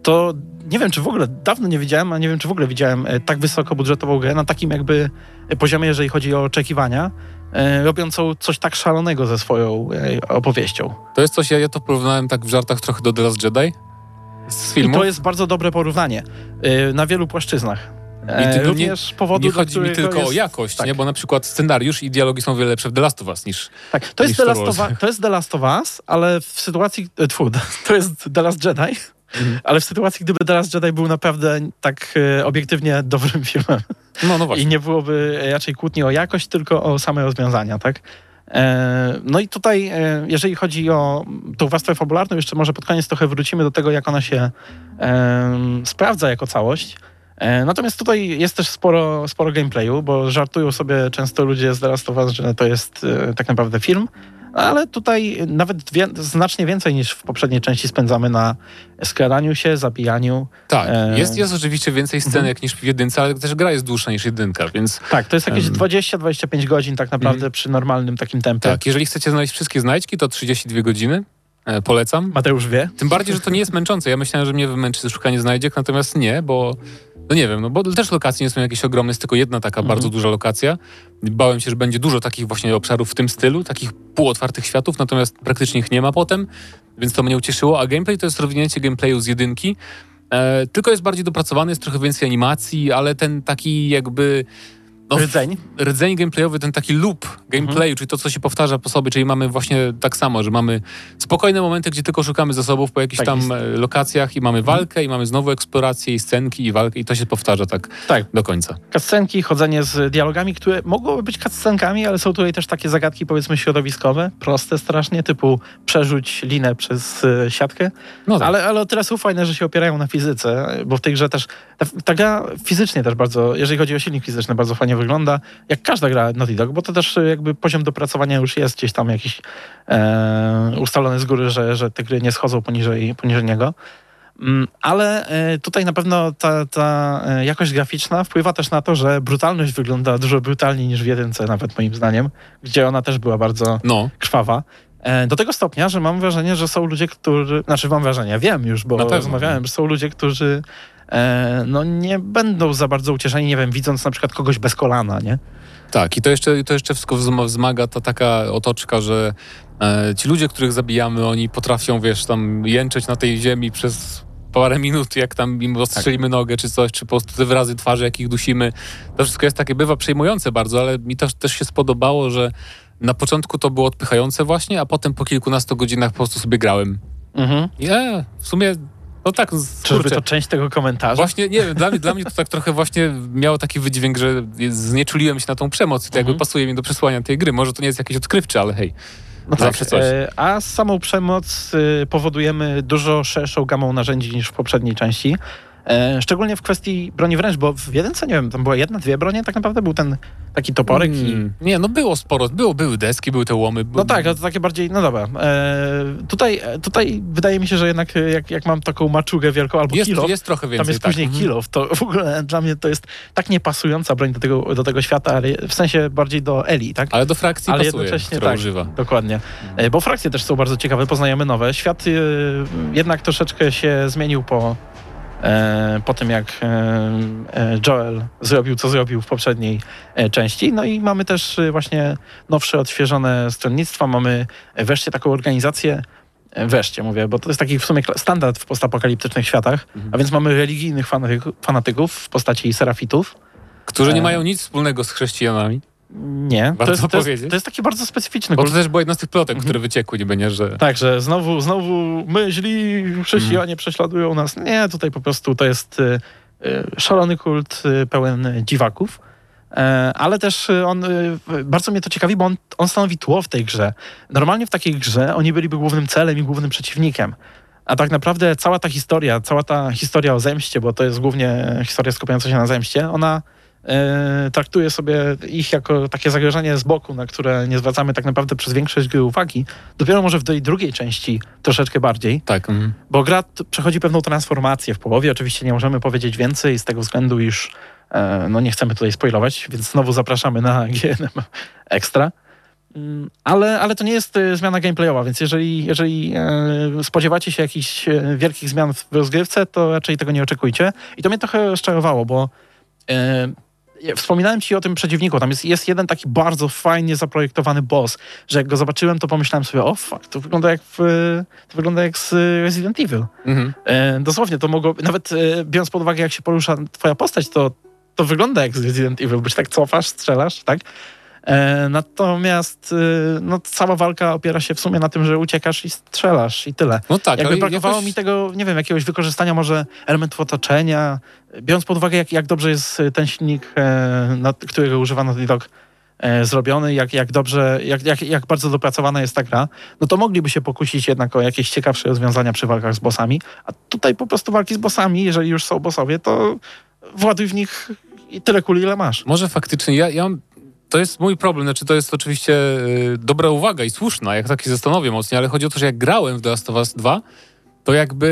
to nie wiem, czy w ogóle, dawno nie widziałem, a nie wiem, czy w ogóle widziałem e, tak wysokobudżetową grę na takim jakby e, poziomie, jeżeli chodzi o oczekiwania, e, robiącą coś tak szalonego ze swoją e, opowieścią. To jest coś, ja, ja to porównałem tak w żartach trochę do The Last Jedi z I filmu. to jest bardzo dobre porównanie e, na wielu płaszczyznach. I nie- powodu, Nie chodzi mi tylko o jest- jakość, tak. nie? bo na przykład scenariusz i dialogi są o wiele lepsze w The Last of Us niż... Tak, to jest, niż The Last of, to jest The Last of Us, ale w sytuacji, e, tfu, to jest The Last Jedi, Mhm. ale w sytuacji, gdyby The Last Jedi był naprawdę tak e, obiektywnie dobrym filmem No, no właśnie. i nie byłoby raczej kłótni o jakość, tylko o same rozwiązania, tak? E, No i tutaj, e, jeżeli chodzi o tą warstwę fabularną, jeszcze może pod koniec trochę wrócimy do tego, jak ona się sprawdza jako całość. Natomiast tutaj jest też sporo, sporo gameplayu, bo żartują sobie często ludzie z The Last of Us, że to jest tak naprawdę film, ale tutaj nawet wie, znacznie więcej niż w poprzedniej części spędzamy na skradaniu się, zabijaniu. Tak, E, jest, jest oczywiście więcej scenek Mhm. niż w jedynce, ale też gra jest dłuższa niż jedynka, więc Tak, to jest jakieś Em. 20-25 godzin tak naprawdę przy normalnym takim tempie. tak, jeżeli chcecie znaleźć wszystkie znajdźki, to 32 godziny. E, polecam. Mateusz wie. Tym bardziej, że to nie jest męczące. Ja myślałem, że mnie wymęczy szukanie znajdziek, natomiast nie, bo no nie wiem, no bo też lokacje nie są jakieś ogromne, jest tylko jedna taka bardzo duża lokacja. Bałem się, że będzie dużo takich właśnie obszarów w tym stylu, takich półotwartych światów, natomiast praktycznie ich nie ma potem, więc to mnie ucieszyło. A gameplay to jest rozwinięcie gameplayu z jedynki, e, tylko jest bardziej dopracowany, jest trochę więcej animacji, ale ten taki jakby... No, Rdzeń. rdzeń gameplayowy, ten taki loop gameplayu, czyli to, co się powtarza po sobie, czyli mamy właśnie tak samo, że mamy spokojne momenty, gdzie tylko szukamy zasobów po jakichś Tak tam jest. e, lokacjach i mamy walkę, i mamy znowu eksplorację, i scenki, i walkę, i to się powtarza tak Tak. do końca. Cutscenki, chodzenie z dialogami, które mogłyby być cutscenkami, ale są tutaj też takie zagadki powiedzmy środowiskowe, proste strasznie, typu przerzuć linę przez e, siatkę. No tak. Ale, ale o tyle są fajne, że się opierają na fizyce, bo w tej grze też, ta, ta gra fizycznie też bardzo, jeżeli chodzi o silnik fizyczny, bardzo fajnie wygląda, jak każda gra Naughty Dog, bo to też e, jakby poziom dopracowania już jest gdzieś tam jakiś e, ustalony z góry, że, że te gry nie schodzą poniżej, poniżej niego. Mm, Ale e, tutaj na pewno ta, ta e, jakość graficzna wpływa też na to, że brutalność wygląda dużo brutalniej niż w jedynce, nawet moim zdaniem, gdzie ona też była bardzo No, krwawa. Do tego stopnia, że mam wrażenie, że są ludzie, którzy. Znaczy, mam wrażenie, wiem już, bo rozmawiałem, że są ludzie, którzy no, nie będą za bardzo ucieszeni, nie wiem, widząc na przykład kogoś bez kolana, nie? tak. I to jeszcze, to jeszcze wszystko wzma- wzmaga ta taka otoczka, że e, ci ludzie, których zabijamy, oni potrafią, wiesz, tam jęczeć na tej ziemi przez parę minut, jak tam im ostrzelimy nogę czy coś, czy po prostu te wyrazy twarzy, jak ich dusimy. To wszystko jest takie, bywa przejmujące bardzo, ale mi też, też się spodobało, że na początku to było odpychające właśnie, a potem po kilkunastu godzinach po prostu sobie grałem. Mhm. Nie, w sumie, no tak, Czyżby kurczę. to część tego komentarza? Właśnie, nie wiem, dla mnie, dla mnie to tak trochę właśnie miało taki wydźwięk, że znieczuliłem się na tą przemoc i to jakby Mhm. pasuje mi do przesłania tej gry. Może to nie jest jakieś odkrywcze, ale hej. No Zawsze coś. e, A samą przemoc e, powodujemy dużo szerszą gamą narzędzi niż w poprzedniej części. E, Szczególnie w kwestii broni wręcz, bo w jedynce, nie wiem, tam była jedna, dwie bronie, tak naprawdę był ten taki toporek i... Mm, Nie, no było sporo, było, były deski, były te łomy. No tak, ale to takie bardziej, no dobra. E, tutaj, e, tutaj wydaje mi się, że jednak e, jak, jak mam taką maczugę wielką albo jest, kilo, jest trochę więcej. tam jest tak. później Mhm. kilof, to w ogóle dla mnie to jest tak niepasująca broń do tego, do tego świata, ale w sensie bardziej do Eli, tak? Ale do frakcji Ale pasuje, jednocześnie która tak. używa. Dokładnie. E, Bo frakcje też są bardzo ciekawe, poznajemy nowe. Świat e, jednak troszeczkę się zmienił po, po tym, jak e, e, Joel zrobił, co zrobił w poprzedniej e, części. No i mamy też e, właśnie nowsze, odświeżone stronnictwa. Mamy wreszcie taką organizację, e, wreszcie mówię, bo to jest taki w sumie standard w postapokaliptycznych światach, Mhm. a więc mamy religijnych fanatyków, fanatyków w postaci serafitów. Którzy nie E, mają nic wspólnego z chrześcijanami. Nie, to jest, to, jest, to jest taki bardzo specyficzny Bo kult. to też była jedna z tych plotek, Mhm. które wyciekły, niby nie, że... Tak, że znowu, znowu my źli chrześcijanie Mhm. prześladują nas. Nie, tutaj po prostu to jest y, y, szalony kult y, pełen dziwaków. E, ale też on, bardzo mnie to ciekawi, bo on, on stanowi tło w tej grze. Normalnie w takiej grze oni byliby głównym celem i głównym przeciwnikiem. A tak naprawdę cała ta historia, cała ta historia o zemście, bo to jest głównie historia skupiająca się na zemście, ona traktuje sobie ich jako takie zagrożenie z boku, na które nie zwracamy tak naprawdę przez większość gry uwagi. Dopiero może w tej drugiej części troszeczkę bardziej, Tak. mhm. bo gra przechodzi pewną transformację w połowie. Oczywiście nie możemy powiedzieć więcej z tego względu, iż e, no nie chcemy tutaj spoilować, więc znowu zapraszamy na GNM Extra. Mm, Ale, ale to nie jest e, zmiana gameplayowa, więc jeżeli, jeżeli e, spodziewacie się jakichś e, wielkich zmian w rozgrywce, to raczej tego nie oczekujcie. I to mnie trochę rozczarowało, bo e, wspominałem ci o tym przeciwniku. Tam jest, jest jeden taki bardzo fajnie zaprojektowany boss, że jak go zobaczyłem, to pomyślałem sobie, o fuck, to wygląda jak, w, to wygląda jak z Resident Evil. Mhm. E, dosłownie to mogło, nawet e, biorąc pod uwagę, jak się porusza twoja postać, to, to wygląda jak z Resident Evil, się tak cofasz, strzelasz, tak? E, natomiast e, no, cała walka opiera się w sumie na tym, że uciekasz i strzelasz i tyle. No tak, Jakby ale brakowało jakoś- mi tego, nie wiem, jakiegoś wykorzystania może elementów otoczenia, biorąc pod uwagę, jak, jak dobrze jest ten silnik, e, nad, którego używa Naughty Dog, e, zrobiony, jak, jak dobrze, jak, jak, jak bardzo dopracowana jest ta gra, no to mogliby się pokusić jednak o jakieś ciekawsze rozwiązania przy walkach z bossami, a tutaj po prostu walki z bossami, jeżeli już są bossowie, to właduj w nich i tyle kuli, ile masz. Może faktycznie, ja, ja mam, to jest mój problem, znaczy to jest oczywiście y, dobra uwaga i słuszna, jak tak się zastanowię mocniej, ale chodzi o to, że jak grałem w The Last of Us 2, to jakby,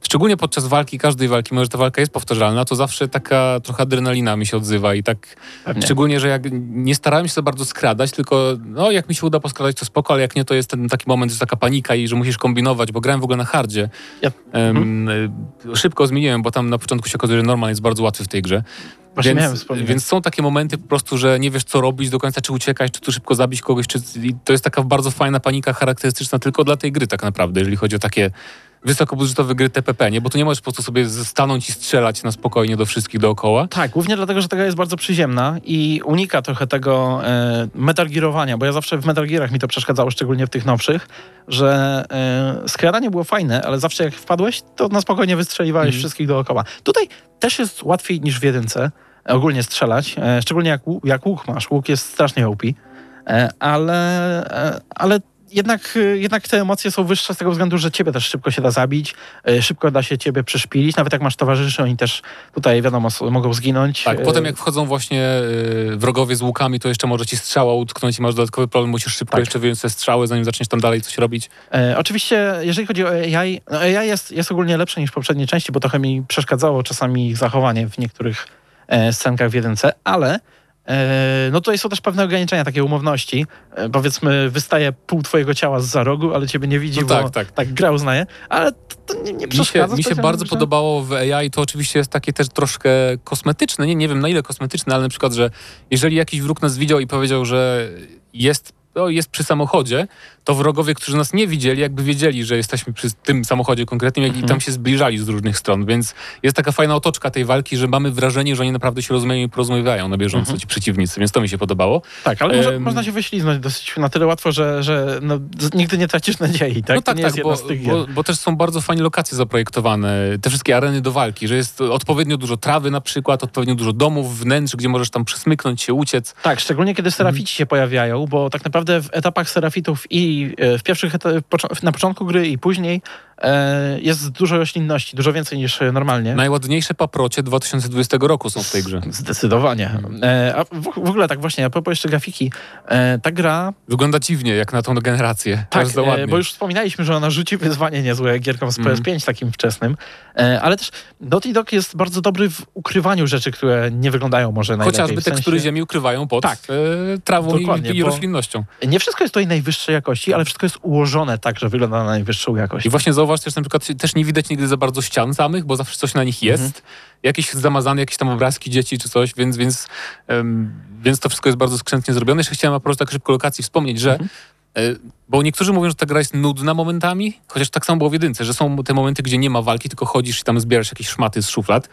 y, szczególnie podczas walki, każdej walki, może ta walka jest powtarzalna, to zawsze taka trochę adrenalina mi się odzywa i tak, Pewnie. szczególnie, że jak nie starałem się za bardzo skradać, tylko no jak mi się uda poskradać, to spoko, ale jak nie, to jest ten taki moment, że taka panika i że musisz kombinować, bo grałem w ogóle na hardzie. Ja- Em, y, Szybko zmieniłem, bo tam na początku się okazuje, że normal jest bardzo łatwy w tej grze. Właśnie Więc, więc są takie momenty po prostu, że nie wiesz co robić do końca, czy uciekać, czy tu szybko zabić kogoś, czy i to jest taka bardzo fajna panika charakterystyczna tylko dla tej gry tak naprawdę, jeżeli chodzi o takie wysokobudżetowe gry TPP, nie? Bo tu nie możesz po prostu sobie stanąć i strzelać na spokojnie do wszystkich dookoła. Tak, głównie dlatego, że ta gra jest bardzo przyziemna i unika trochę tego e, bo ja zawsze w Metal Gearach mi to przeszkadzało, szczególnie w tych nowszych, że e, skradanie było fajne, ale zawsze jak wpadłeś, to na spokojnie wystrzeliwałeś Mhm. wszystkich dookoła. Tutaj też jest łatwiej niż w jedynce e, ogólnie strzelać, e, szczególnie jak, jak łuk masz. Łuk jest strasznie OP, e, ale, e, ale jednak, e, jednak te emocje są wyższe z tego względu, że ciebie też szybko się da zabić, e, szybko da się ciebie przeszpilić, nawet jak masz towarzyszy, oni też tutaj wiadomo mogą zginąć. Tak, E, potem jak wchodzą właśnie y, wrogowie z łukami, to jeszcze może ci strzała utknąć i masz dodatkowy problem, musisz szybko Tak. jeszcze wyjąć te strzały, zanim zaczniesz tam dalej coś robić. E, oczywiście, jeżeli chodzi o AI, no AI jest, jest ogólnie lepsze niż poprzednie części, bo trochę mi przeszkadzało czasami ich zachowanie w niektórych e, scenkach w jedynce, ale no tutaj są też pewne ograniczenia, takie umowności. E, powiedzmy, wystaje pół twojego ciała z za rogu, ale ciebie nie widzi, No bo tak, tak. tak gra uznaje, ale to, to nie, nie Mi się, mi się bardzo podobało w AI, to oczywiście jest takie też troszkę kosmetyczne, nie, nie wiem na ile kosmetyczne, ale na przykład, że jeżeli jakiś wróg nas widział i powiedział, że jest, no, jest przy samochodzie, to wrogowie, którzy nas nie widzieli, jakby wiedzieli, że jesteśmy przy tym samochodzie konkretnym jak i tam się zbliżali z różnych stron, więc jest taka fajna otoczka tej walki, że mamy wrażenie, że oni naprawdę się rozumieją i porozmawiają na bieżąco, ci przeciwnicy, więc to mi się podobało. Tak, ale może, Em, można się wyśliznąć dosyć na tyle łatwo, że, że no, nigdy nie tracisz nadziei, tak? No tak, tak, bo, bo, bo też są bardzo fajnie lokacje zaprojektowane, te wszystkie areny do walki, że jest odpowiednio dużo trawy na przykład, odpowiednio dużo domów, wnętrz, gdzie możesz tam przesmyknąć się, uciec. Tak, szczególnie kiedy serafici się pojawiają, bo tak naprawdę w etapach serafitów i e, w pierwszych na początku gry i później e, jest dużo roślinności, dużo więcej niż e, normalnie. Najładniejsze paprocie 2020 roku są w tej grze. Zdecydowanie. A w, ogóle tak właśnie, a propos jeszcze grafiki, ta gra, Wygląda dziwnie, jak na tą generację. tak, Aż za ładnie. bo już wspominaliśmy, że ona rzuci wyzwanie niezłe gierkom z Mhm. PS5 takim wczesnym, ale też Naughty Dog jest bardzo dobry w ukrywaniu rzeczy, które nie wyglądają może najlepiej. Chociażby w sensie- tekstury ziemi ukrywają pod Tak. trawą i, i roślinnością. Nie wszystko jest tutaj najwyższej jakości, ale wszystko jest ułożone tak, że wygląda na najwyższą jakość. I właśnie zauważ też na przykład, też nie widać nigdy za bardzo ścian samych, bo zawsze coś na nich jest. Mhm. Jakieś zamazane, jakieś tam obrazki dzieci czy coś, więc, więc, em, więc to wszystko jest bardzo skrzętnie zrobione. Jeszcze chciałem a propos tak szybko lokacji wspomnieć, że Mhm. e, bo niektórzy mówią, że ta gra jest nudna momentami, chociaż tak samo było w jedynce, że są te momenty, gdzie nie ma walki, tylko chodzisz i tam zbierasz jakieś szmaty z szuflad.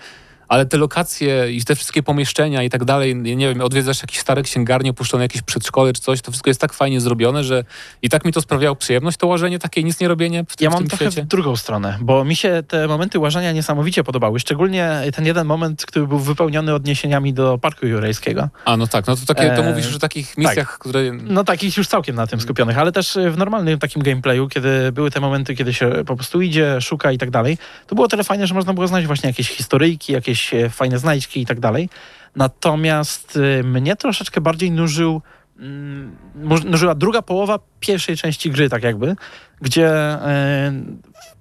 Ale te lokacje i te wszystkie pomieszczenia i tak dalej, nie wiem, odwiedzasz jakieś stare księgarnie, opuszczone jakieś przedszkole czy coś, to wszystko jest tak fajnie zrobione, że i tak mi to sprawiało przyjemność, to łażenie takie nic nie robienie w tym, Ja w mam tym trochę świecie. w drugą stronę, bo mi się te momenty łażenia niesamowicie podobały. Szczególnie ten jeden moment, który był wypełniony odniesieniami do Parku Jurajskiego. A, no tak, no to takie, to Eee, mówisz o takich misjach, które... No takich już całkiem na tym skupionych, ale też w normalnym takim gameplayu, kiedy były te momenty, kiedy się po prostu idzie, szuka i tak dalej, to było tyle fajne, że można było znaleźć właśnie jakieś historyjki, jakieś e, fajne znajdźki i tak dalej. Natomiast y, mnie troszeczkę bardziej nużył, mm, nużyła druga połowa pierwszej części gry, tak jakby, gdzie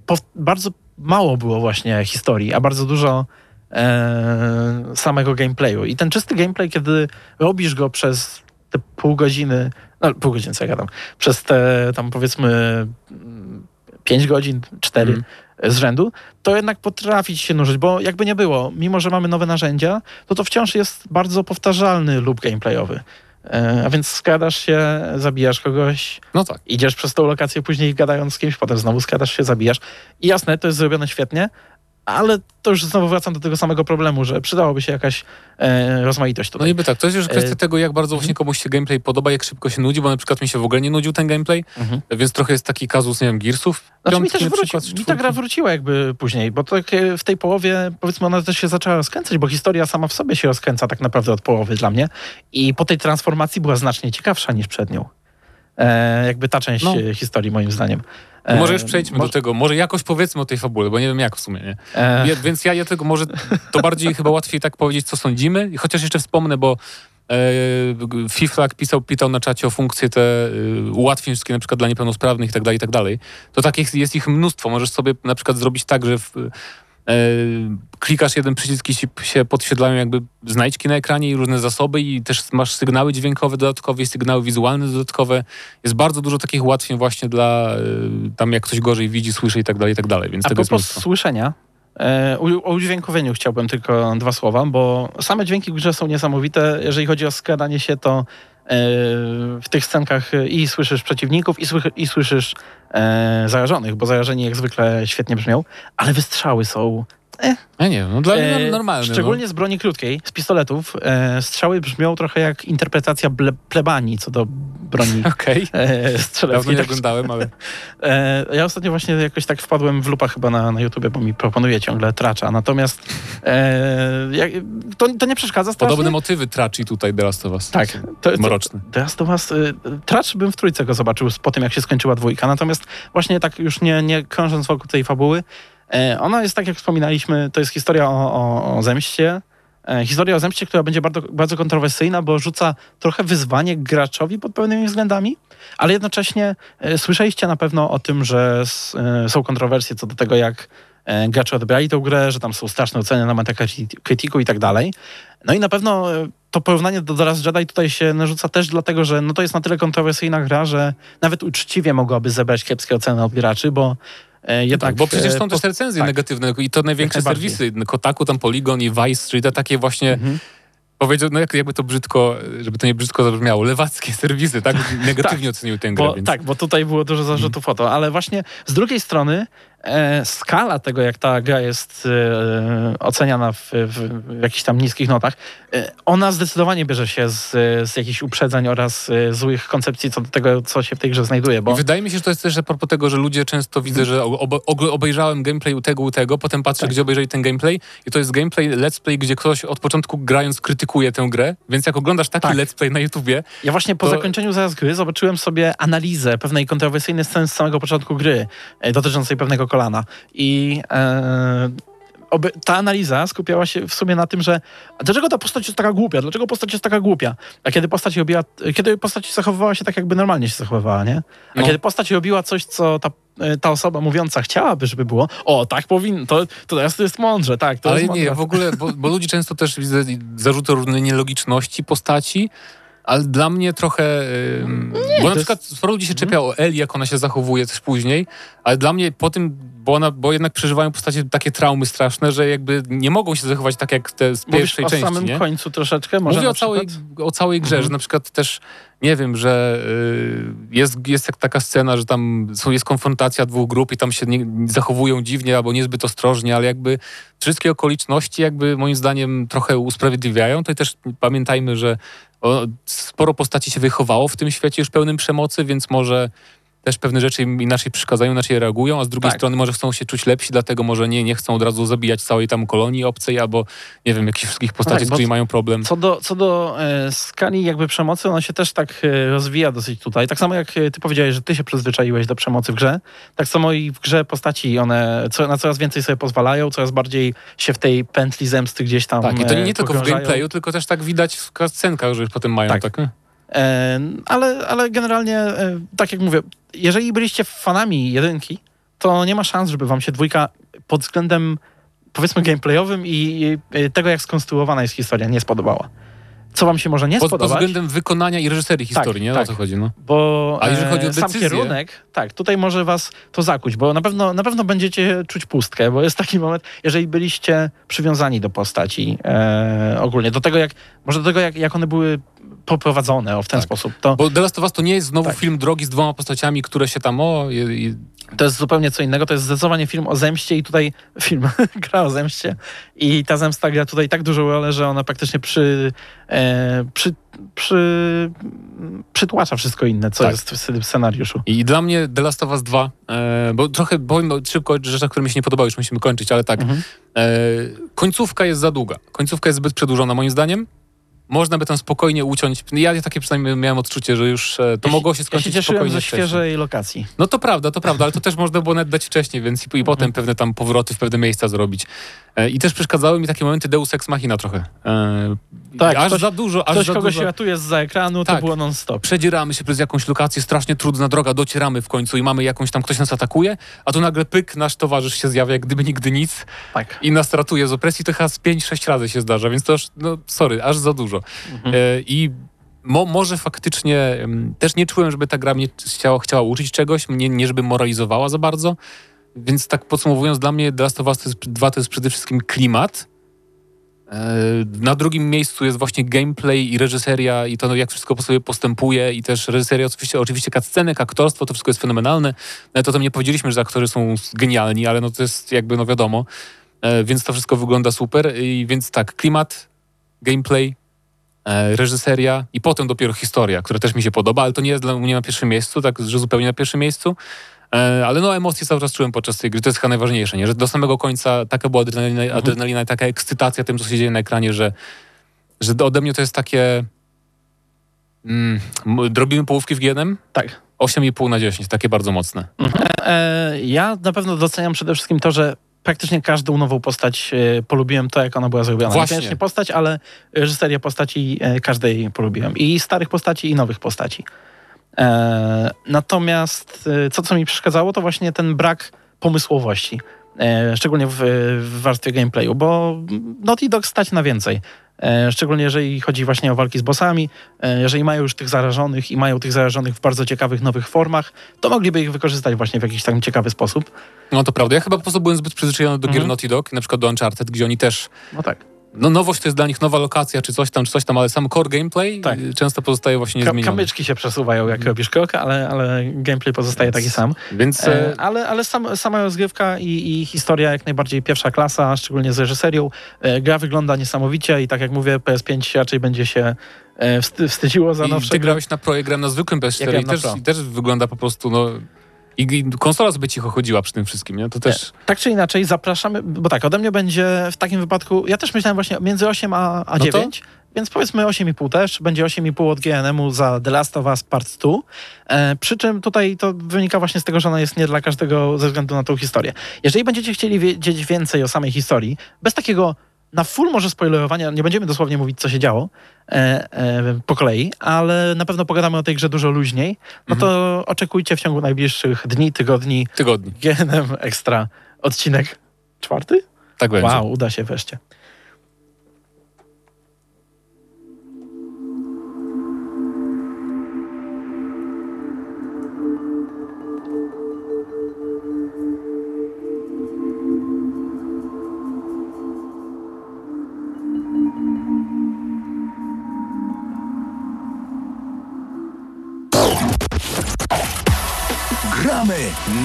pow- bardzo mało było właśnie historii, a bardzo dużo e, samego gameplayu. I ten czysty gameplay, kiedy robisz go przez te pół godziny, no pół godziny, co ja gadam, przez te tam powiedzmy mm, pięć godzin, cztery Mhm. Z rzędu, to jednak potrafi ci się nużyć, bo jakby nie było, mimo że mamy nowe narzędzia, to to wciąż jest bardzo powtarzalny loop gameplayowy. E, a więc skradasz się, zabijasz kogoś, No tak. idziesz przez tą lokację później gadając z kimś, potem znowu skradasz się, zabijasz. I jasne, to jest zrobione świetnie, ale to już znowu wracam do tego samego problemu, że przydałoby się jakaś e, rozmaitość No tutaj. niby tak, to jest już kwestia E, tego, jak bardzo właśnie komuś się gameplay podoba, jak szybko się nudzi, bo na przykład mi się w ogóle nie nudził ten gameplay, Mhm. więc trochę jest taki kazus, nie wiem, Gearsów. Znaczy mi też wróci, mi ta gra wróciła jakby później, bo tak e, w tej połowie, powiedzmy, ona też się zaczęła rozkręcać, bo historia sama w sobie się rozkręca tak naprawdę od połowy dla mnie i po tej transformacji była znacznie ciekawsza niż przed nią. E, jakby ta część No. e, historii moim zdaniem. E, może już przejdźmy mo- do tego, może jakoś powiedzmy o tej fabule, bo nie wiem jak w sumie, nie? E, więc ja, ja tego może to bardziej chyba łatwiej tak powiedzieć, co sądzimy. Chociaż jeszcze wspomnę, bo e, Fiflak pisał, pytał na czacie o funkcje te e, ułatwień wszystkie na przykład dla niepełnosprawnych i tak dalej, i tak dalej. To takich jest ich mnóstwo. Możesz sobie na przykład zrobić tak, że w, e, klikasz jeden przycisk i się, podświetlają jakby znajdźki na ekranie i różne zasoby i też masz sygnały dźwiękowe dodatkowe i sygnały wizualne dodatkowe. Jest bardzo dużo takich ułatwień właśnie dla e, tam jak ktoś gorzej widzi, słyszy i tak dalej, i tak dalej. Więc A tego propos słyszenia, e, o udźwiękowieniu chciałbym tylko dwa słowa, bo same dźwięki w grze są niesamowite. Jeżeli chodzi o skradanie się, to e, w tych scenkach e, i słyszysz przeciwników, i, i słyszysz e, zarażonych, bo zarażeni jak zwykle świetnie brzmią, ale wystrzały są Ja nie wiem, no dla mnie E, normalne. Szczególnie z broni krótkiej, z pistoletów. E, strzały brzmią trochę jak interpretacja ble, plebanii co do broni No. Okej. e, strzeleckiej. nie Tak, oglądałem, ale e, ja ostatnio właśnie jakoś tak wpadłem w lupa chyba na, na YouTube, bo mi proponuje ciągle tracza. Natomiast e, jak, to, to nie przeszkadza strasznie. podobne motywy traci tutaj The Last of Us. Tak. To, to, Mroczny. Teraz do was. y, Tracz bym w trójce go zobaczył po tym, jak się skończyła dwójka. Natomiast właśnie tak już nie, nie krążąc wokół tej fabuły, e, ona jest tak, jak wspominaliśmy, to jest historia o, o, o zemście. E, historia o zemście, która będzie bardzo, bardzo kontrowersyjna, bo rzuca trochę wyzwanie graczowi pod pewnymi względami, ale jednocześnie e, słyszeliście na pewno o tym, że e, są kontrowersje co do tego, jak e, gracze odebrali tę grę, że tam są straszne oceny na Metacriticu i tak dalej. No i na pewno e, to porównanie do The Last Jedi tutaj się narzuca też dlatego, że no to jest na tyle kontrowersyjna gra, że nawet uczciwie mogłaby zebrać kiepskie oceny od graczy, bo e, jednak... Tak, bo przecież e, są też po- recenzje tak. negatywne i to największe serwisy. Kotaku, tam Polygon i Vice Street, a takie właśnie Mhm. powiedział, no jak, jakby to brzydko, żeby to nie brzydko zabrzmiało, lewackie serwisy, tak? Negatywnie oceniły tę grę, Bo, więc... Tak, bo tutaj było dużo zarzutów o to, ale właśnie z drugiej strony e, skala tego, jak ta gra jest e, oceniana w, w, jakichś tam niskich notach, e, ona zdecydowanie bierze się z, z jakichś uprzedzeń oraz e, złych koncepcji co do tego, co się w tej grze znajduje, bo I Wydaje mi się, że to jest też a propos tego, że ludzie często widzę, że obejrzałem gameplay u tego, u tego, potem patrzę, Tak. gdzie obejrzeli ten gameplay i to jest gameplay, let's play, gdzie ktoś od początku grając krytykuje tę grę, więc jak oglądasz taki Tak. let's play na YouTubie, Ja właśnie po To- zakończeniu zaraz gry zobaczyłem sobie analizę pewnej kontrowersyjnej sceny z samego początku gry e, dotyczącej pewnego kolana. I e, oby, ta analiza skupiała się w sumie na tym, że dlaczego ta postać jest taka głupia? Dlaczego postać jest taka głupia? A kiedy postać robiła, kiedy postać zachowywała się tak, jakby normalnie się zachowywała, nie? A No. kiedy postać robiła coś, co ta, e, ta osoba mówiąca chciałaby, żeby było, o, tak powinno, to, to teraz to jest mądrze, tak, to Ale nie, w ogóle, bo, bo ludzie często też widzę zarzuty różne nielogiczności postaci, ale dla mnie trochę. ym, bo na Mhm. przykład sporo ludzi się czepia o Eli, jak ona się zachowuje też później, ale dla mnie po tym, bo, ona, bo jednak przeżywają postacie takie traumy straszne, że jakby nie mogą się zachować tak jak te z Mówisz pierwszej o części. samym nie? końcu troszeczkę, może Mówię o całej, o całej grze, Mhm. że na przykład też nie wiem, że y, jest, jest jak taka scena, że tam są, jest konfrontacja dwóch grup i tam się nie, zachowują dziwnie albo niezbyt ostrożnie, ale jakby wszystkie okoliczności jakby moim zdaniem trochę usprawiedliwiają. To i też pamiętajmy, że o, sporo postaci się wychowało w tym świecie już pełnym przemocy, więc może też pewne rzeczy im inaczej przeszkadzają, inaczej reagują, a z drugiej Tak. strony może chcą się czuć lepsi, dlatego może nie, nie chcą od razu zabijać całej tam kolonii obcej, albo nie wiem, jakichś wszystkich postaci, tak, z którymi mają problem. Co do, co do e, skali jakby przemocy, ona się też tak e, rozwija dosyć tutaj. Tak samo jak e, ty powiedziałeś, że ty się przyzwyczaiłeś do przemocy w grze, tak samo i w grze postaci one co, na coraz więcej sobie pozwalają, coraz bardziej się w tej pętli zemsty gdzieś tam Tak, i to nie, nie tylko w gameplayu, tylko też tak widać w scenkach, że już potem mają Tak. tak. E, ale, ale generalnie, e, tak jak mówię, jeżeli byliście fanami jedynki, to nie ma szans, żeby wam się dwójka pod względem powiedzmy gameplayowym i, tego, jak skonstruowana jest historia, nie spodobała. Co wam się może nie Pod, pod spodobać? względem wykonania i reżyserii historii, nie? O tak. co chodzi, no. Bo A jeżeli chodzi o e, sam decyzję? kierunek, tak, tutaj może was to zakuć, bo na pewno, na pewno będziecie czuć pustkę, bo jest taki moment, jeżeli byliście przywiązani do postaci e, ogólnie, do tego, jak, może do tego, jak, jak one były poprowadzone o, w ten Tak. sposób, to, Bo The Last of Us to nie jest znowu Tak. film drogi z dwoma postaciami, które się tam o... To jest zupełnie co innego, to jest zdecydowanie film o zemście i tutaj film gra o zemście i ta zemsta gra tutaj tak dużą rolę, że ona praktycznie przy, e, przy, przy, przytłacza wszystko inne, co Tak. jest w w scenariuszu. I dla mnie The Last of Us 2, e, bo trochę powiem szybko o rzeczach, które mi się nie podobały, już musimy kończyć, ale tak. Mhm. E, końcówka jest za długa. Końcówka jest zbyt przedłużona moim zdaniem. Można by tam spokojnie uciąć. Ja takie przynajmniej miałem odczucie, że już e, to Ja mogło się Ja się skończyć cieszyłem spokojnie ze świeżej lokacji. No to prawda, to prawda, ale to też można było nawet dać wcześniej, więc i, i potem pewne tam powroty w pewne miejsca zrobić. E, I też przeszkadzały mi takie momenty Deus Ex Machina trochę. E, Tak, aż ktoś- za dużo, aż Ktoś za kogoś dużo. ratuje z za ekranu, to Tak. było non-stop. Przedzieramy się przez jakąś lokację, strasznie trudna droga, docieramy w końcu i mamy jakąś tam, ktoś nas atakuje, a tu nagle pyk, nasz towarzysz się zjawia jak gdyby nigdy nic Tak. i nas ratuje z opresji, to chyba z 5-6 razy się zdarza, więc to już, no sorry, aż za dużo. Mhm. E, I mo, może faktycznie też nie czułem, żeby ta gra mnie chciała, chciała uczyć czegoś, mnie, nie żeby moralizowała za bardzo, więc tak podsumowując, dla mnie The Last of Us to jest, 2 to jest przede wszystkim klimat. E, Na drugim miejscu jest właśnie gameplay i reżyseria i to, jak wszystko po sobie postępuje i też reżyseria, oczywiście, oczywiście cutscenek, aktorstwo, to wszystko jest fenomenalne. Nawet o tym nie powiedzieliśmy, że aktorzy są genialni, ale no to jest jakby, no wiadomo. E, Więc to wszystko wygląda super i więc tak, klimat, gameplay, reżyseria i potem dopiero historia, która też mi się podoba, ale to nie jest dla mnie na pierwszym miejscu, tak, że zupełnie na pierwszym miejscu. E, Ale no emocje cały czas czułem podczas tej gry, to jest chyba najważniejsze, nie? że do samego końca taka była adrenalina, adrenalina i taka ekscytacja tym, co się dzieje na ekranie, że, że ode mnie to jest takie... Mm, m- robimy połówki w GNM? Tak. 8,5 na 10, takie bardzo mocne. E, ja na pewno doceniam przede wszystkim to, że praktycznie każdą nową postać e, polubiłem to, jak ona była zrobiona. Właśnie. Niekoniecznie postać, ale reżyserię postaci e, każdej polubiłem. I starych postaci, i nowych postaci. E, natomiast co, co mi przeszkadzało, to właśnie ten brak pomysłowości. E, szczególnie w, w warstwie gameplayu, bo Naughty Dog stać na więcej. E, szczególnie jeżeli chodzi właśnie o walki z bossami. E, jeżeli mają już tych zarażonych i mają tych zarażonych w bardzo ciekawych nowych formach, to mogliby ich wykorzystać właśnie w jakiś tam ciekawy sposób. No to prawda. Ja chyba po prostu byłem zbyt przyzwyczajony do gier Mhm. Naughty Dog, na przykład do Uncharted, gdzie oni też No tak. No nowość to jest dla nich nowa lokacja, czy coś tam, czy coś tam, ale sam core gameplay Tak. y, często pozostaje właśnie niezmieniony. kamyczki się przesuwają, jak robisz krok, ale, ale gameplay pozostaje taki sam. Więc E, e, ale ale sam, sama rozgrywka i, i historia jak najbardziej pierwsza klasa, szczególnie z reżyserią. E, gra wygląda niesamowicie i tak jak mówię, PS5 raczej będzie się e, wsty, wstydziło za i nowsze ty grałeś na Pro, ja grałem na zwykłym Ja PS4 grałem i też, i też wygląda po prostu, no... I, konsola sobie cicho chodziła przy tym wszystkim, nie? To też... Tak czy inaczej, zapraszamy, bo tak, ode mnie będzie w takim wypadku, ja też myślałem właśnie między 8 a, a No to? 9, więc powiedzmy 8,5 też, będzie 8,5 od GNM-u za The Last of Us Part 2, e, przy czym tutaj to wynika właśnie z tego, że ona jest nie dla każdego ze względu na tą historię. Jeżeli będziecie chcieli wiedzieć więcej o samej historii, bez takiego na full może spoilerowania, nie będziemy dosłownie mówić, co się działo e, e, po kolei, ale na pewno pogadamy o tej grze dużo luźniej, no to oczekujcie w ciągu najbliższych dni, tygodni Tygodni. GNM Extra odcinek czwarty? Tak będzie. Wow, uda się wreszcie.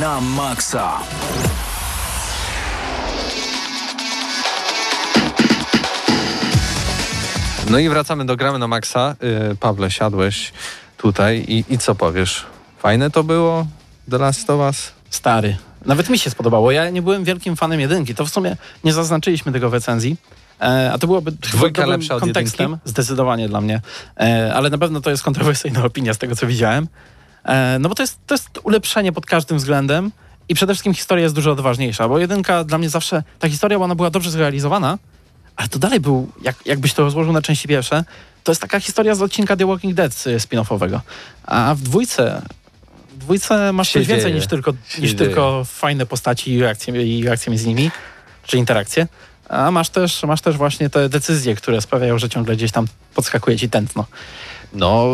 Na maksa. No i wracamy do gramy na maksa. Yy, Pawle, siadłeś tutaj i, i co powiesz? Fajne to było? The Last of Us? Stary. Nawet mi się spodobało. Ja nie byłem wielkim fanem jedynki. To w sumie nie zaznaczyliśmy tego w recenzji. E, a to byłoby Dwójka lepsza od kontekstem, jedynki? zdecydowanie dla mnie. E, ale na pewno to jest kontrowersyjna opinia z tego, co widziałem. E, no bo to jest, to jest ulepszenie pod każdym względem i przede wszystkim historia jest dużo odważniejsza, bo jedynka dla mnie zawsze, ta historia, bo ona była dobrze zrealizowana, ale to dalej był, jak, jakbyś to rozłożył na części pierwsze, to jest taka historia z odcinka The Walking Dead y, spin-offowego. A w dwójce, w dwójce masz coś więcej dzieje. niż tylko, Się niż dzieje. tylko fajne postaci i reakcje, i reakcje między nimi, czy interakcje. A masz też, masz też właśnie te decyzje, które sprawiają, że ciągle gdzieś tam podskakuje ci tętno. No,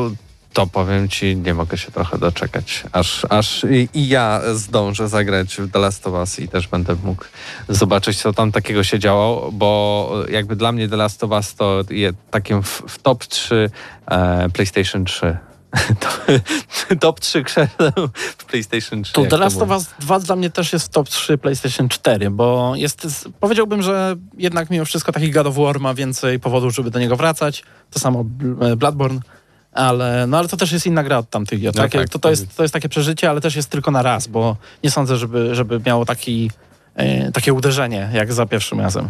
to powiem ci, nie mogę się trochę doczekać, aż, aż i, i ja zdążę zagrać w The Last of Us i też będę mógł zobaczyć, co tam takiego się działo, bo jakby dla mnie The Last of Us to je takim w, w top 3 e, PlayStation 3. To- top 3 krzeseł w PlayStation 3. Tu jak The to Last of. Us 2 dla mnie też jest w top 3 PlayStation 4, bo jest, powiedziałbym, że jednak mimo wszystko taki God of War ma więcej powodów, żeby do niego wracać. To samo Bl- Bloodborne. Ale, no ale to też jest inna gra od tamtych gier. No tak, to, to, jest, to jest takie przeżycie, ale też jest tylko na raz, bo nie sądzę, żeby, żeby miało taki, e, takie uderzenie jak za pierwszym razem.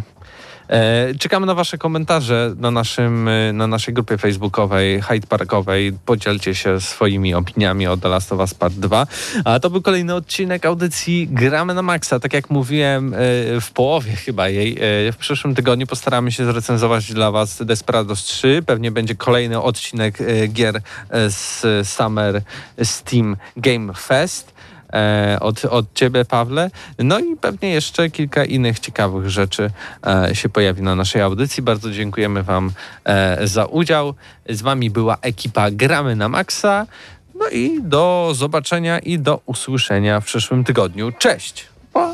E, czekamy na Wasze komentarze na, naszym, e, na naszej grupie facebookowej, Hyde Parkowej. Podzielcie się swoimi opiniami o The Last of Us Part 2. A to był kolejny odcinek audycji Gramy na Maxa. Tak jak mówiłem e, w połowie chyba jej, w przyszłym tygodniu postaramy się zrecenzować dla Was Desperados 3. Pewnie będzie kolejny odcinek gier z Summer Steam Game Fest od, od ciebie, Pawle. No i pewnie jeszcze kilka innych ciekawych rzeczy e, się pojawi na naszej audycji. Bardzo dziękujemy Wam e, za udział. Z Wami była ekipa Gramy na Maxa. No i do zobaczenia i do usłyszenia w przyszłym tygodniu. Cześć! Pa!